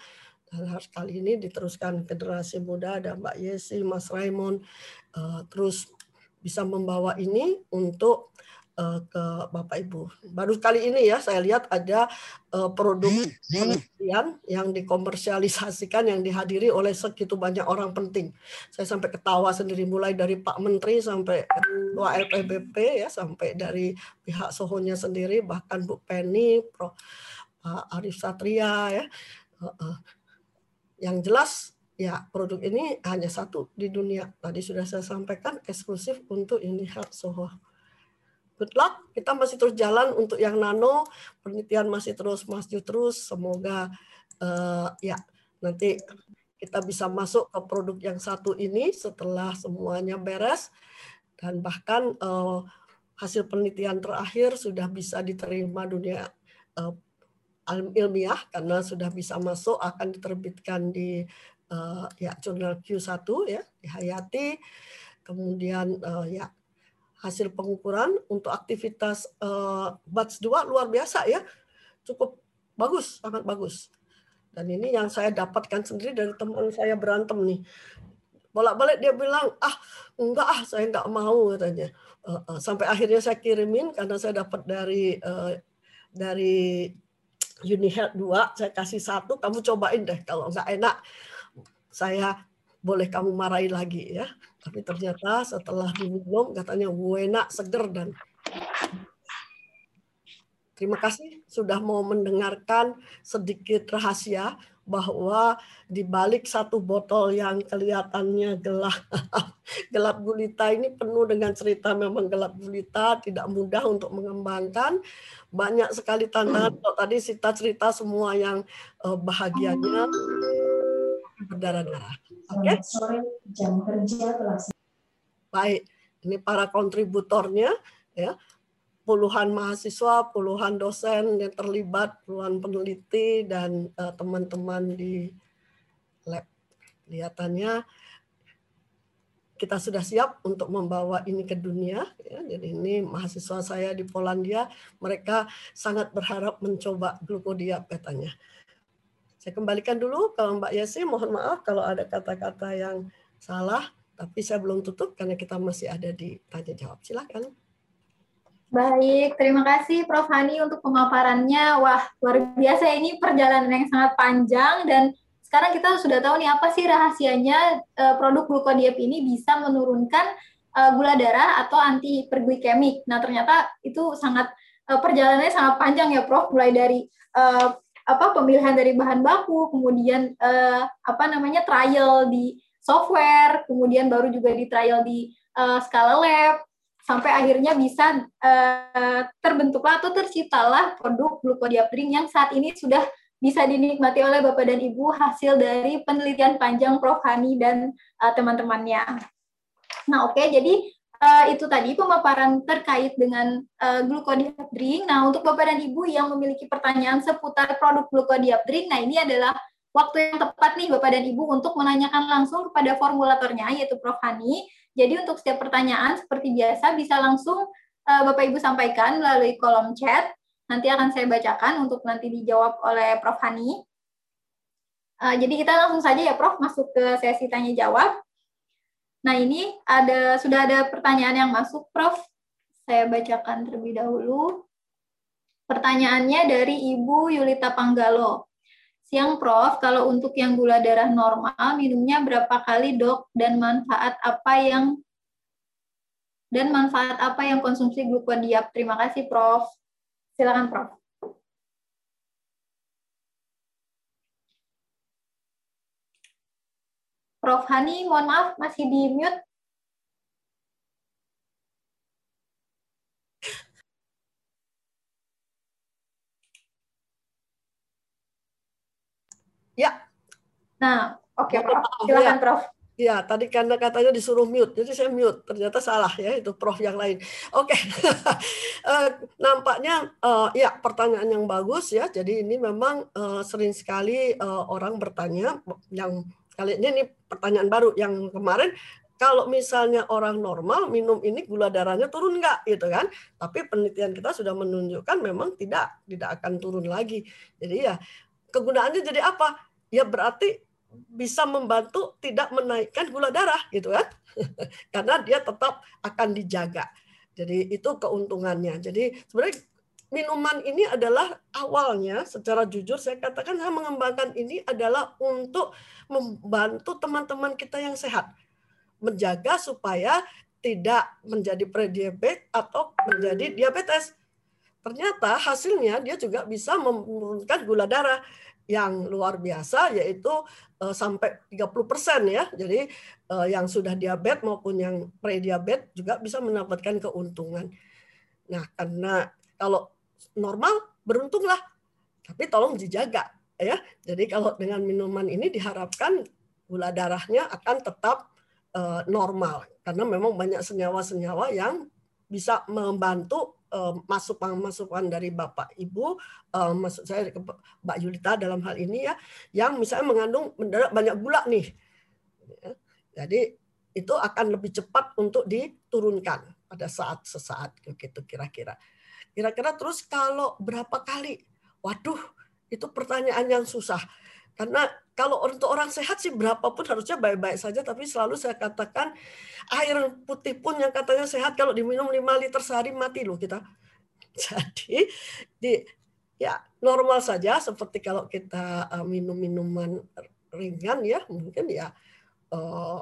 Dan harus kali ini diteruskan generasi muda ada Mbak Yesi, Mas Raymond uh, terus bisa membawa ini untuk uh, ke Bapak Ibu. Baru kali ini ya saya lihat ada uh, produk penelitian yang dikomersialisasikan yang dihadiri oleh segitu banyak orang penting. Saya sampai ketawa sendiri mulai dari Pak Menteri sampai Ketua LPBP ya sampai dari pihak Sohonya sendiri bahkan Bu Penny, Prof. Arif Satria ya. Yang jelas ya produk ini hanya satu di dunia. Tadi sudah saya sampaikan eksklusif untuk ini hak Soho. Good luck, kita masih terus jalan untuk yang nano, penelitian masih terus maju terus. Semoga uh, ya nanti kita bisa masuk ke produk yang satu ini setelah semuanya beres. Dan bahkan uh, hasil penelitian terakhir sudah bisa diterima dunia uh, ilmiah karena sudah bisa masuk akan diterbitkan di uh, ya jurnal Q1 ya di Hayati. Kemudian uh, ya hasil pengukuran untuk aktivitas uh, batch 2 luar biasa ya cukup bagus sangat bagus dan ini yang saya dapatkan sendiri dari teman saya berantem nih bolak-balik dia bilang ah enggak ah saya enggak mau katanya uh, uh, sampai akhirnya saya kirimin karena saya dapat dari uh, dari Unihealth 2, saya kasih satu, kamu cobain deh. Kalau nggak enak, saya boleh kamu marahin lagi ya. Tapi ternyata setelah diminum katanya enak, seger dan Terima kasih sudah mau mendengarkan sedikit rahasia bahwa di balik satu botol yang kelihatannya gelap *laughs* gelap gulita ini penuh dengan cerita memang gelap gulita tidak mudah untuk mengembangkan. Banyak sekali tantangan. Tadi Sita cerita semua yang uh, bahagianya berdarah-darah oke okay? jam kerja baik ini para kontributornya ya puluhan mahasiswa, puluhan dosen yang terlibat, puluhan peneliti dan eh, teman-teman uh, di lab. Kelihatannya kita sudah siap untuk membawa ini ke dunia. Ya. Jadi ini mahasiswa saya di Polandia, mereka sangat berharap mencoba glukodia petanya. Saya kembalikan dulu ke Mbak Yesi, mohon maaf kalau ada kata-kata yang salah, tapi saya belum tutup karena kita masih ada di tanya jawab. Silakan. Baik, terima kasih Prof. Hani untuk pemaparannya. Wah, luar biasa ini perjalanan yang sangat panjang dan sekarang kita sudah tahu nih apa sih rahasianya uh, produk glukodiep ini bisa menurunkan uh, gula darah atau anti hiperglikemik. Nah, ternyata itu sangat uh, perjalanannya sangat panjang ya, Prof. Mulai dari apa pemilihan dari bahan baku, kemudian uh, apa namanya trial di software, kemudian baru juga di trial di uh, skala lab, sampai akhirnya bisa uh, terbentuklah atau terciptalah produk glukodiapring yang saat ini sudah bisa dinikmati oleh Bapak dan Ibu hasil dari penelitian panjang Prof. Hani dan uh, teman-temannya. Nah, oke, okay, jadi uh, itu tadi pemaparan terkait dengan uh, glukodiapring. Nah, untuk Bapak dan Ibu yang memiliki pertanyaan seputar produk glukodiapring, nah ini adalah waktu yang tepat nih Bapak dan Ibu untuk menanyakan langsung kepada formulatornya yaitu Prof. Hani jadi untuk setiap pertanyaan seperti biasa bisa langsung uh, Bapak Ibu sampaikan melalui kolom chat. Nanti akan saya bacakan untuk nanti dijawab oleh Prof. Hani. Uh, jadi kita langsung saja ya Prof masuk ke sesi tanya jawab. Nah ini ada sudah ada pertanyaan yang masuk Prof. Saya bacakan terlebih dahulu. Pertanyaannya dari Ibu Yulita Panggalo. Siang Prof, kalau untuk yang gula darah normal minumnya berapa kali dok dan manfaat apa yang dan manfaat apa yang konsumsi glukodiap? Terima kasih Prof. Silakan Prof. Prof Hani, mohon maaf masih di mute. Ya. Nah, oke okay, Prof. Silakan ya. Prof. Ya, tadi karena katanya disuruh mute, jadi saya mute. Ternyata salah ya, itu prof yang lain. Oke, okay. *laughs* eh, nampaknya uh, ya pertanyaan yang bagus ya. Jadi ini memang uh, sering sekali uh, orang bertanya yang kali ini, ini pertanyaan baru yang kemarin kalau misalnya orang normal minum ini gula darahnya turun nggak gitu kan? Tapi penelitian kita sudah menunjukkan memang tidak tidak akan turun lagi. Jadi ya kegunaannya jadi apa? Ya berarti bisa membantu tidak menaikkan gula darah gitu kan. *laughs* Karena dia tetap akan dijaga. Jadi itu keuntungannya. Jadi sebenarnya minuman ini adalah awalnya secara jujur saya katakan saya mengembangkan ini adalah untuk membantu teman-teman kita yang sehat menjaga supaya tidak menjadi prediabetes atau menjadi diabetes. Ternyata hasilnya dia juga bisa menurunkan gula darah yang luar biasa yaitu uh, sampai 30% ya. Jadi uh, yang sudah diabetes maupun yang pre-diabetes juga bisa mendapatkan keuntungan. Nah, karena kalau normal beruntunglah. Tapi tolong dijaga ya. Jadi kalau dengan minuman ini diharapkan gula darahnya akan tetap uh, normal karena memang banyak senyawa-senyawa yang bisa membantu Eh, masukan-masukan dari Bapak Ibu, uh, maksud saya ke Mbak Yulita dalam hal ini ya, yang misalnya mengandung banyak gula nih. Ya, jadi itu akan lebih cepat untuk diturunkan pada saat sesaat gitu kira-kira. Kira-kira terus kalau berapa kali? Waduh, itu pertanyaan yang susah. Karena kalau untuk orang sehat sih berapapun harusnya baik-baik saja, tapi selalu saya katakan air putih pun yang katanya sehat kalau diminum 5 liter sehari mati loh kita. *laughs* Jadi di ya normal saja seperti kalau kita uh, minum minuman ringan ya mungkin ya uh,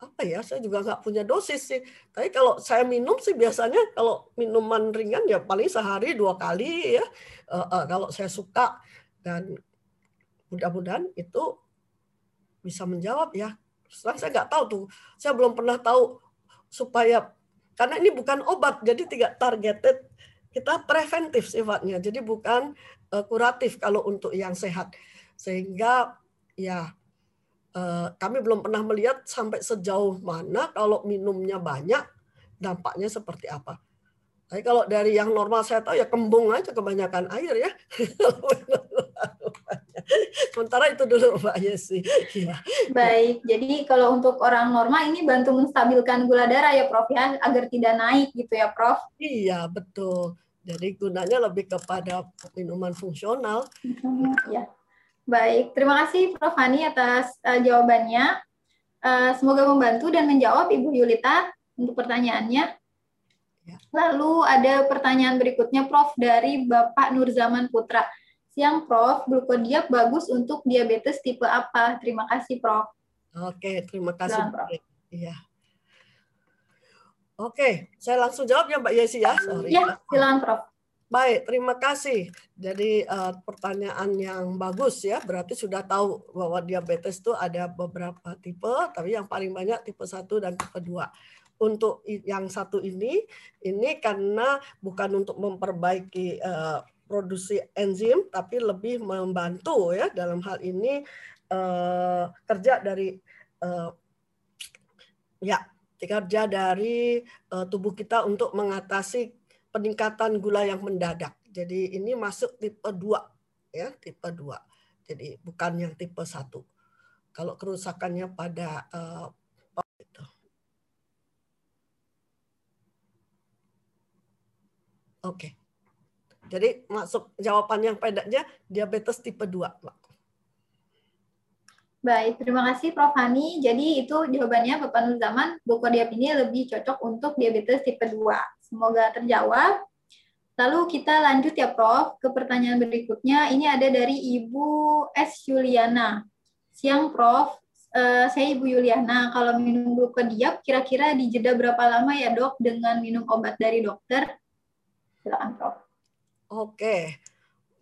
apa ya? Saya juga nggak punya dosis sih. Tapi kalau saya minum sih biasanya kalau minuman ringan ya paling sehari dua kali ya. Uh, uh, kalau saya suka. Dan mudah-mudahan itu bisa menjawab ya. Setelah saya nggak tahu tuh, saya belum pernah tahu supaya karena ini bukan obat, jadi tidak targeted, kita preventif sifatnya, jadi bukan uh, kuratif kalau untuk yang sehat. Sehingga ya kami belum pernah melihat sampai sejauh mana kalau minumnya banyak dampaknya seperti apa. Tapi kalau dari yang normal saya tahu ya kembung aja kebanyakan air ya. *laughs* Sementara itu dulu Mbak Yesi. Ya. Baik, jadi kalau untuk orang normal ini bantu menstabilkan gula darah ya Prof ya, agar tidak naik gitu ya Prof? Iya, betul. Jadi gunanya lebih kepada minuman fungsional. Ya. Baik, terima kasih Prof Hani atas uh, jawabannya. Uh, semoga membantu dan menjawab Ibu Yulita untuk pertanyaannya. Ya. Lalu ada pertanyaan berikutnya Prof dari Bapak Nurzaman Putra. Siang Prof, glukodiap bagus untuk diabetes tipe apa? Terima kasih Prof. Oke, terima kasih. Prof. Iya. Oke, saya langsung jawab ya Mbak Yesi ya. Sorry. Ya, silakan Prof. Baik, terima kasih. Jadi uh, pertanyaan yang bagus ya, berarti sudah tahu bahwa diabetes itu ada beberapa tipe, tapi yang paling banyak tipe 1 dan tipe 2. untuk yang satu ini ini karena bukan untuk memperbaiki uh, produksi enzim tapi lebih membantu ya dalam hal ini uh, kerja dari uh, ya kerja dari uh, tubuh kita untuk mengatasi peningkatan gula yang mendadak. Jadi ini masuk tipe 2 ya, tipe 2. Jadi bukan yang tipe 1. Kalau kerusakannya pada uh, itu. Oke. Jadi masuk jawaban yang pendeknya diabetes tipe 2, Pak. Baik, terima kasih Prof. Hani. Jadi itu jawabannya Bapak Nur Zaman, Bukodiap ini lebih cocok untuk diabetes tipe 2. Semoga terjawab. Lalu kita lanjut ya Prof ke pertanyaan berikutnya. Ini ada dari Ibu S. Yuliana. Siang Prof, uh, saya Ibu Yuliana. Kalau minum glukodiap kira-kira di jeda berapa lama ya dok dengan minum obat dari dokter? Silakan Prof. Oke,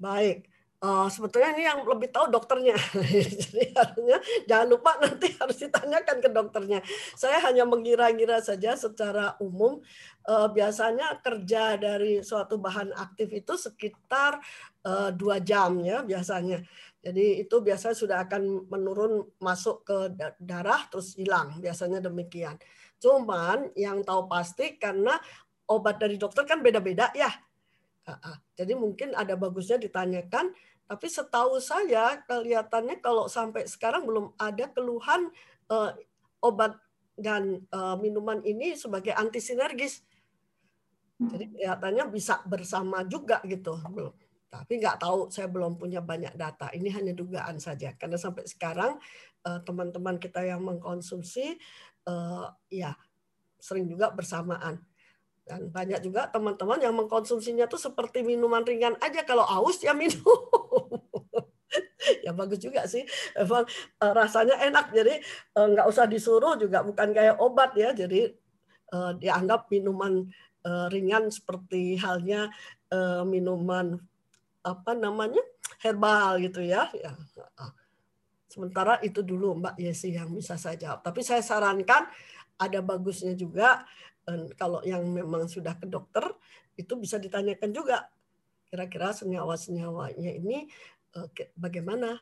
baik. Uh, sebetulnya ini yang lebih tahu dokternya. *laughs* Jadi harusnya jangan lupa nanti *laughs* harus ditanyakan ke dokternya. Saya hanya mengira-ngira saja secara umum uh, biasanya kerja dari suatu bahan aktif itu sekitar uh, dua jam ya biasanya. Jadi itu biasanya sudah akan menurun masuk ke darah terus hilang biasanya demikian. Cuman yang tahu pasti karena obat dari dokter kan beda-beda ya. Jadi mungkin ada bagusnya ditanyakan tapi setahu saya kelihatannya kalau sampai sekarang belum ada keluhan uh, obat dan uh, minuman ini sebagai anti sinergis. Jadi kelihatannya bisa bersama juga gitu. Belum. Tapi nggak tahu, saya belum punya banyak data. Ini hanya dugaan saja. Karena sampai sekarang uh, teman-teman kita yang mengkonsumsi uh, ya sering juga bersamaan. Dan banyak juga teman-teman yang mengkonsumsinya tuh seperti minuman ringan aja. Kalau aus ya minum. *laughs* ya bagus juga sih. Emang eh, rasanya enak. Jadi eh, nggak usah disuruh juga bukan kayak obat ya. Jadi eh, dianggap minuman ringan seperti halnya minuman apa namanya herbal gitu ya. ya. Sementara itu dulu Mbak Yesi yang bisa saya jawab. Tapi saya sarankan ada bagusnya juga dan kalau yang memang sudah ke dokter, itu bisa ditanyakan juga kira-kira senyawa-senyawanya ini eh, bagaimana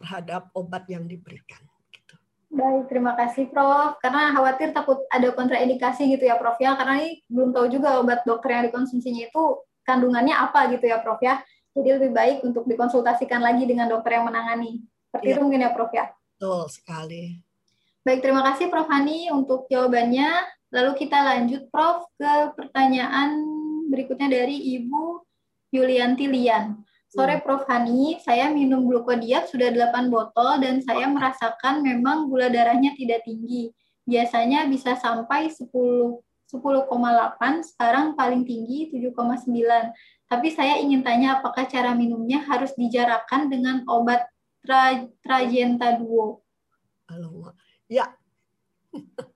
terhadap obat yang diberikan. Gitu. Baik, terima kasih Prof. Karena khawatir takut ada kontraindikasi gitu ya Prof ya, karena ini belum tahu juga obat dokter yang dikonsumsinya itu kandungannya apa gitu ya Prof ya. Jadi lebih baik untuk dikonsultasikan lagi dengan dokter yang menangani. Seperti ya. itu mungkin ya Prof ya. Betul sekali. Baik, terima kasih Prof Hani untuk jawabannya. Lalu kita lanjut Prof ke pertanyaan berikutnya dari Ibu Yulianti Lian. Sore hmm. Prof Hani, saya minum glukodiap sudah 8 botol dan saya merasakan memang gula darahnya tidak tinggi. Biasanya bisa sampai 10 10,8, sekarang paling tinggi 7,9. Tapi saya ingin tanya apakah cara minumnya harus dijarakkan dengan obat tra, Tragenta Duo? Halo, ya. *laughs*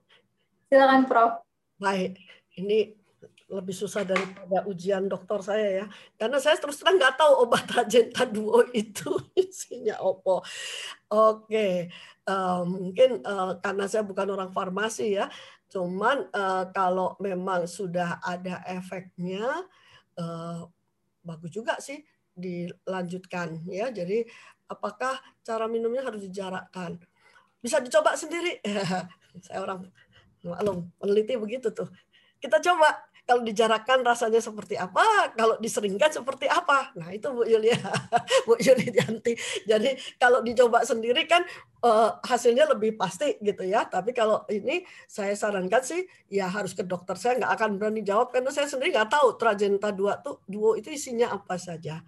Silakan Prof. Baik, ini lebih susah daripada ujian dokter saya ya. Karena saya terus terang nggak tahu obat *laughs* Rajenta Duo itu isinya opo. Oke, uh, mungkin uh, karena saya bukan orang farmasi ya. Cuman uh, kalau memang sudah ada efeknya, uh, bagus juga sih dilanjutkan ya. Jadi apakah cara minumnya harus dijarakkan? Bisa dicoba sendiri. *laughs* saya orang Maklum, peneliti begitu tuh. Kita coba kalau dijarakkan rasanya seperti apa, kalau diseringkan seperti apa. Nah itu Bu Yulia, *laughs* Bu Yulianti. Jadi kalau dicoba sendiri kan uh, hasilnya lebih pasti gitu ya. Tapi kalau ini saya sarankan sih ya harus ke dokter. Saya nggak akan berani jawab karena saya sendiri nggak tahu Tragenta 2 tuh duo itu isinya apa saja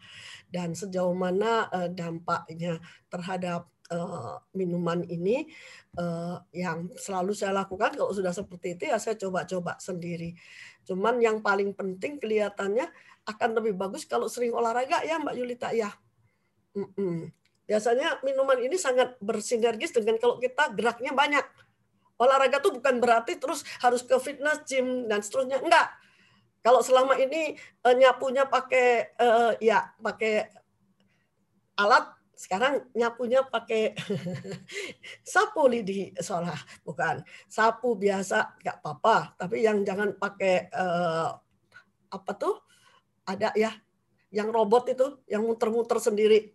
dan sejauh mana uh, dampaknya terhadap uh, minuman ini uh, yang selalu saya lakukan kalau sudah seperti itu ya saya coba-coba sendiri. Cuman yang paling penting kelihatannya akan lebih bagus kalau sering olahraga ya Mbak Yulita ya. Mm -mm. Biasanya minuman ini sangat bersinergis dengan kalau kita geraknya banyak. Olahraga tuh bukan berarti terus harus ke fitness gym dan seterusnya. Enggak. Kalau selama ini uh, nyapunya pakai ya pakai alat sekarang nyapunya pakai *laughs* sapu lidi soalnya bukan sapu biasa nggak apa-apa. Tapi yang jangan pakai uh, apa tuh? Ada ya yang robot itu yang muter-muter sendiri.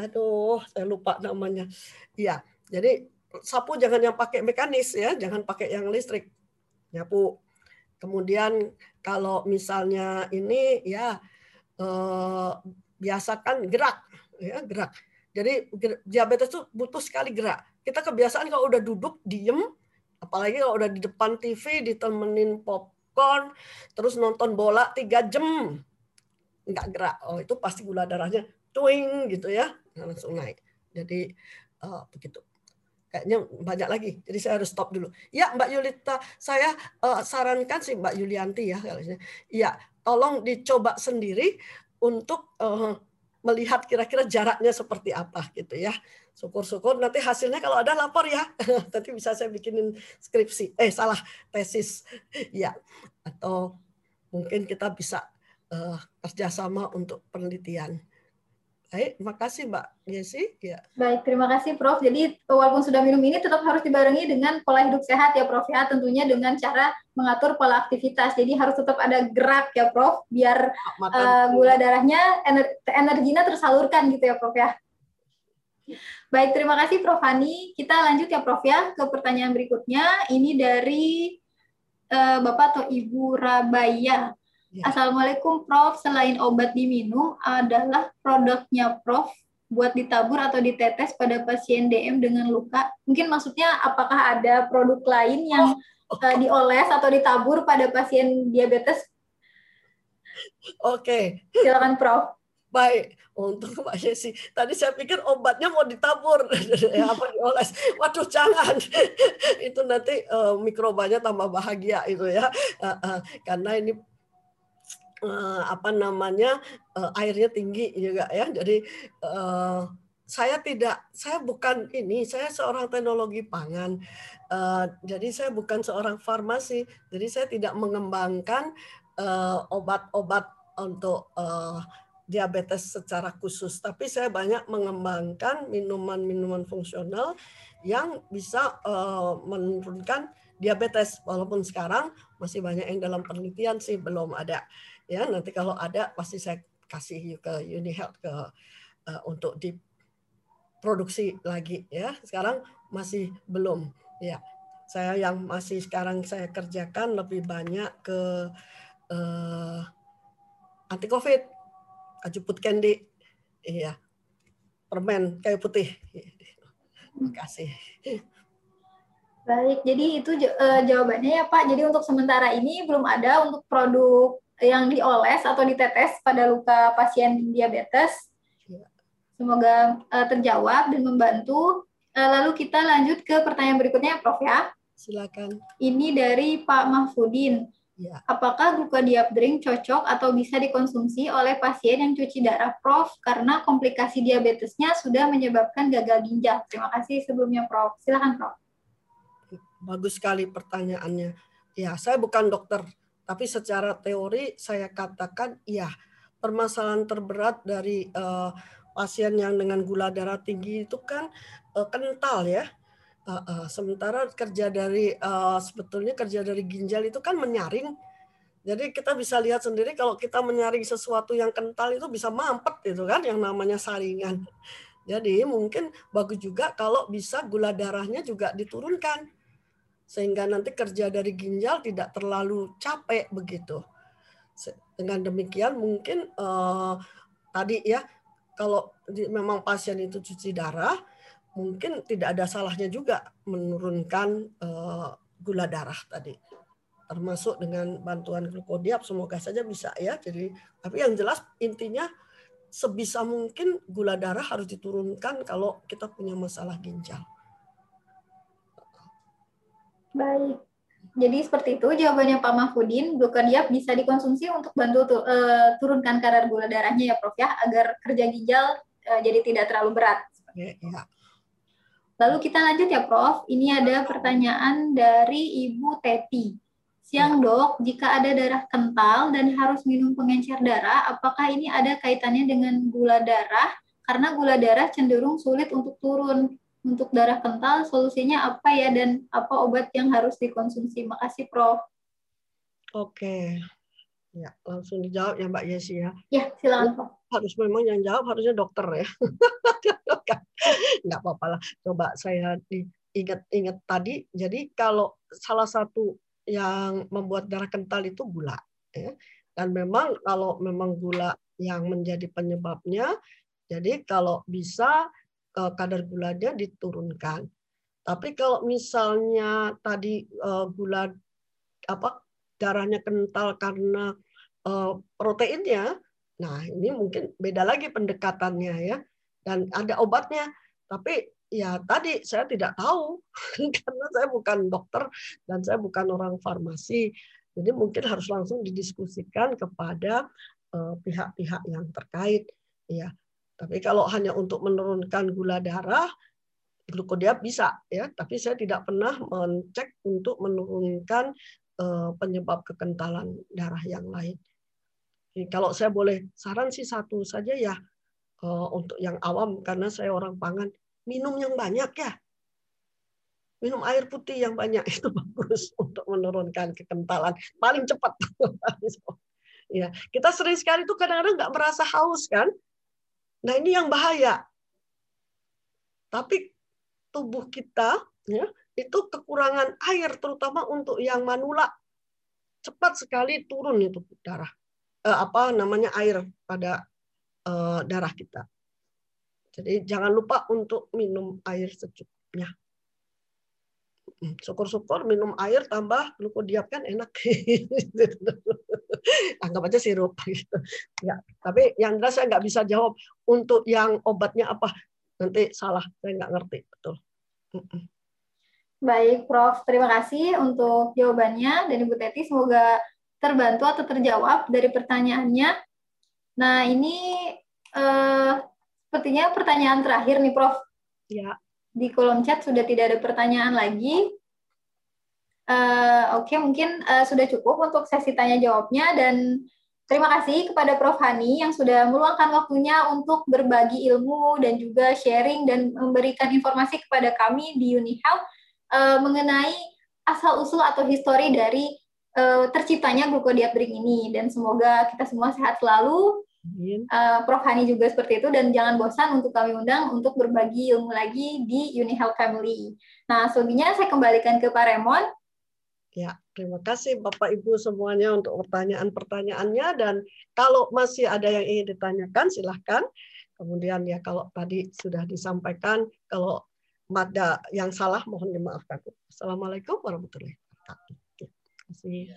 Aduh saya lupa namanya. Iya jadi sapu jangan yang pakai mekanis ya jangan pakai yang listrik. Nyapu. Kemudian kalau misalnya ini ya eh, biasakan gerak ya gerak jadi diabetes itu butuh sekali gerak kita kebiasaan kalau udah duduk diem apalagi kalau udah di depan TV ditemenin popcorn terus nonton bola tiga jam nggak gerak oh itu pasti gula darahnya twing gitu ya langsung naik. Jadi uh, begitu. Kayaknya banyak lagi. Jadi saya harus stop dulu. Ya Mbak Yulita, saya uh, sarankan sih Mbak Yulianti ya. Iya, tolong dicoba sendiri untuk uh, melihat kira-kira jaraknya seperti apa gitu ya. Syukur-syukur nanti hasilnya kalau ada lapor ya. *laughs* Nanti bisa saya bikinin skripsi. Eh salah, tesis. *laughs* Ya. Atau mungkin kita bisa uh, kerjasama untuk penelitian. Baik, terima kasih Mbak Yesi. Ya. Baik, terima kasih Prof. Jadi walaupun sudah minum ini tetap harus dibarengi dengan pola hidup sehat ya Prof ya, tentunya dengan cara mengatur pola aktivitas. Jadi harus tetap ada gerak ya Prof, biar uh, gula darahnya ener energinya tersalurkan gitu ya Prof ya. Baik, terima kasih Prof Hani. Kita lanjut ya Prof ya ke pertanyaan berikutnya. Ini dari uh, Bapak atau Ibu Rabaya. Ya. Assalamualaikum Prof. Selain obat diminum, adalah produknya Prof buat ditabur atau ditetes pada pasien DM dengan luka. Mungkin maksudnya apakah ada produk lain yang oh. uh, dioles atau ditabur pada pasien diabetes? Oke. Okay. Silakan Prof. Baik, untuk Mbak Yesi. Tadi saya pikir obatnya mau ditabur, *laughs* apa dioles. Waduh, jangan. *laughs* itu nanti uh, mikrobanya tambah bahagia itu ya. Uh, uh, karena ini uh, apa namanya uh, airnya tinggi juga ya. Jadi uh, saya tidak, saya bukan ini, saya seorang teknologi pangan. Uh, jadi saya bukan seorang farmasi. Jadi saya tidak mengembangkan obat-obat uh, untuk uh, diabetes secara khusus, tapi saya banyak mengembangkan minuman-minuman fungsional yang bisa uh, menurunkan diabetes. Walaupun sekarang masih banyak yang dalam penelitian sih belum ada ya nanti kalau ada pasti saya kasih ke UniHealth ke uh, untuk diproduksi lagi ya. Sekarang masih belum ya. Saya yang masih sekarang saya kerjakan lebih banyak ke uh, anti covid ajuput candy iya. Permen kayu putih. Terima kasih. Baik, jadi itu uh, jawabannya ya Pak. Jadi untuk sementara ini belum ada untuk produk yang dioles atau ditetes pada luka pasien diabetes. Iya. Semoga uh, terjawab dan membantu. Uh, lalu kita lanjut ke pertanyaan berikutnya, Prof ya. Silakan. Ini dari Pak Mahfudin. Ya. Apakah glukodiap drink cocok atau bisa dikonsumsi oleh pasien yang cuci darah Prof karena komplikasi diabetesnya sudah menyebabkan gagal ginjal? Terima kasih sebelumnya Prof. Silakan Prof. Bagus sekali pertanyaannya. Ya, saya bukan dokter tapi secara teori saya katakan iya, permasalahan terberat dari uh, pasien yang dengan gula darah tinggi itu kan uh, kental ya. Uh, uh, sementara kerja dari uh, sebetulnya kerja dari ginjal itu kan menyaring. Jadi kita bisa lihat sendiri kalau kita menyaring sesuatu yang kental itu bisa mampet itu kan yang namanya saringan. Jadi mungkin bagus juga kalau bisa gula darahnya juga diturunkan sehingga nanti kerja dari ginjal tidak terlalu capek begitu. Dengan demikian mungkin eh, tadi ya kalau di, memang pasien itu cuci darah mungkin tidak ada salahnya juga menurunkan eh, gula darah tadi termasuk dengan bantuan glukodiap semoga saja bisa ya. Jadi tapi yang jelas intinya sebisa mungkin gula darah harus diturunkan kalau kita punya masalah ginjal. Baik. Jadi seperti itu jawabannya Pak Mahfudin. Glukodiap bisa dikonsumsi untuk bantu tu, uh, turunkan kadar gula darahnya ya Prof ya, agar kerja ginjal uh, jadi tidak terlalu berat. Ya, ya. Lalu kita lanjut ya Prof. Ini ada pertanyaan dari Ibu Teti. Siang ya. dok, jika ada darah kental dan harus minum pengencer darah, apakah ini ada kaitannya dengan gula darah karena gula darah cenderung sulit untuk turun. Untuk darah kental, solusinya apa ya dan apa obat yang harus dikonsumsi? Makasih, Prof. Oke. Ya, langsung dijawab ya Mbak Yesi ya. Ya, silakan Prof. Harus memang yang jawab harusnya dokter ya. *laughs* Nggak apa-apa lah. Coba saya ingat-ingat tadi. Jadi kalau salah satu yang membuat darah kental itu gula. Ya. Dan memang kalau memang gula yang menjadi penyebabnya, jadi kalau bisa kadar gulanya diturunkan. Tapi kalau misalnya tadi uh, gula apa darahnya kental karena uh, proteinnya, nah ini mungkin beda lagi pendekatannya ya. Dan ada obatnya, tapi ya tadi saya tidak tahu *laughs* karena saya bukan dokter dan saya bukan orang farmasi. Jadi mungkin harus langsung didiskusikan kepada eh, pihak-pihak yang terkait ya tapi kalau hanya untuk menurunkan gula darah, glukodiap bisa ya, tapi saya tidak pernah mencek untuk menurunkan eh, penyebab kekentalan darah yang lain. Kalau saya boleh saran sih satu saja ya eh, untuk yang awam karena saya orang pangan, minum yang banyak ya. Minum air putih yang banyak *laughs* itu bagus untuk menurunkan kekentalan paling cepat. *laughs* ya, kita sering sekali itu kadang-kadang nggak merasa haus kan? Nah ini yang bahaya. Tapi tubuh kita ya itu kekurangan air terutama untuk yang manula cepat sekali turun itu darah eh, apa namanya air pada eh, darah kita. Jadi jangan lupa untuk minum air secukupnya. Syukur-syukur minum air tambah glukodiap kan enak. *laughs* Anggap aja sirup gitu. Ya, tapi yang jelas saya nggak bisa jawab untuk yang obatnya apa. Nanti salah, saya nggak ngerti betul. Baik, Prof. Terima kasih untuk jawabannya dan Ibu Teti semoga terbantu atau terjawab dari pertanyaannya. Nah, ini eh, sepertinya pertanyaan terakhir nih, Prof. Ya di kolom chat sudah tidak ada pertanyaan lagi. Uh, Oke, okay, mungkin uh, sudah cukup untuk sesi tanya jawabnya dan terima kasih kepada Prof. Hani yang sudah meluangkan waktunya untuk berbagi ilmu dan juga sharing dan memberikan informasi kepada kami di UniHealth uh, mengenai asal usul atau histori dari uh, terciptanya glucodiapdrink ini. Dan semoga kita semua sehat selalu Uh, Prof Hani juga seperti itu dan jangan bosan untuk kami undang untuk berbagi ilmu lagi di UniHealth Family. Nah, selebihnya saya kembalikan ke Pak Remon. Ya, terima kasih Bapak Ibu semuanya untuk pertanyaan-pertanyaannya dan kalau masih ada yang ingin ditanyakan silahkan. Kemudian ya kalau tadi sudah disampaikan kalau ada yang salah mohon dimaafkan. Assalamualaikum warahmatullahi wabarakatuh. Terima kasih.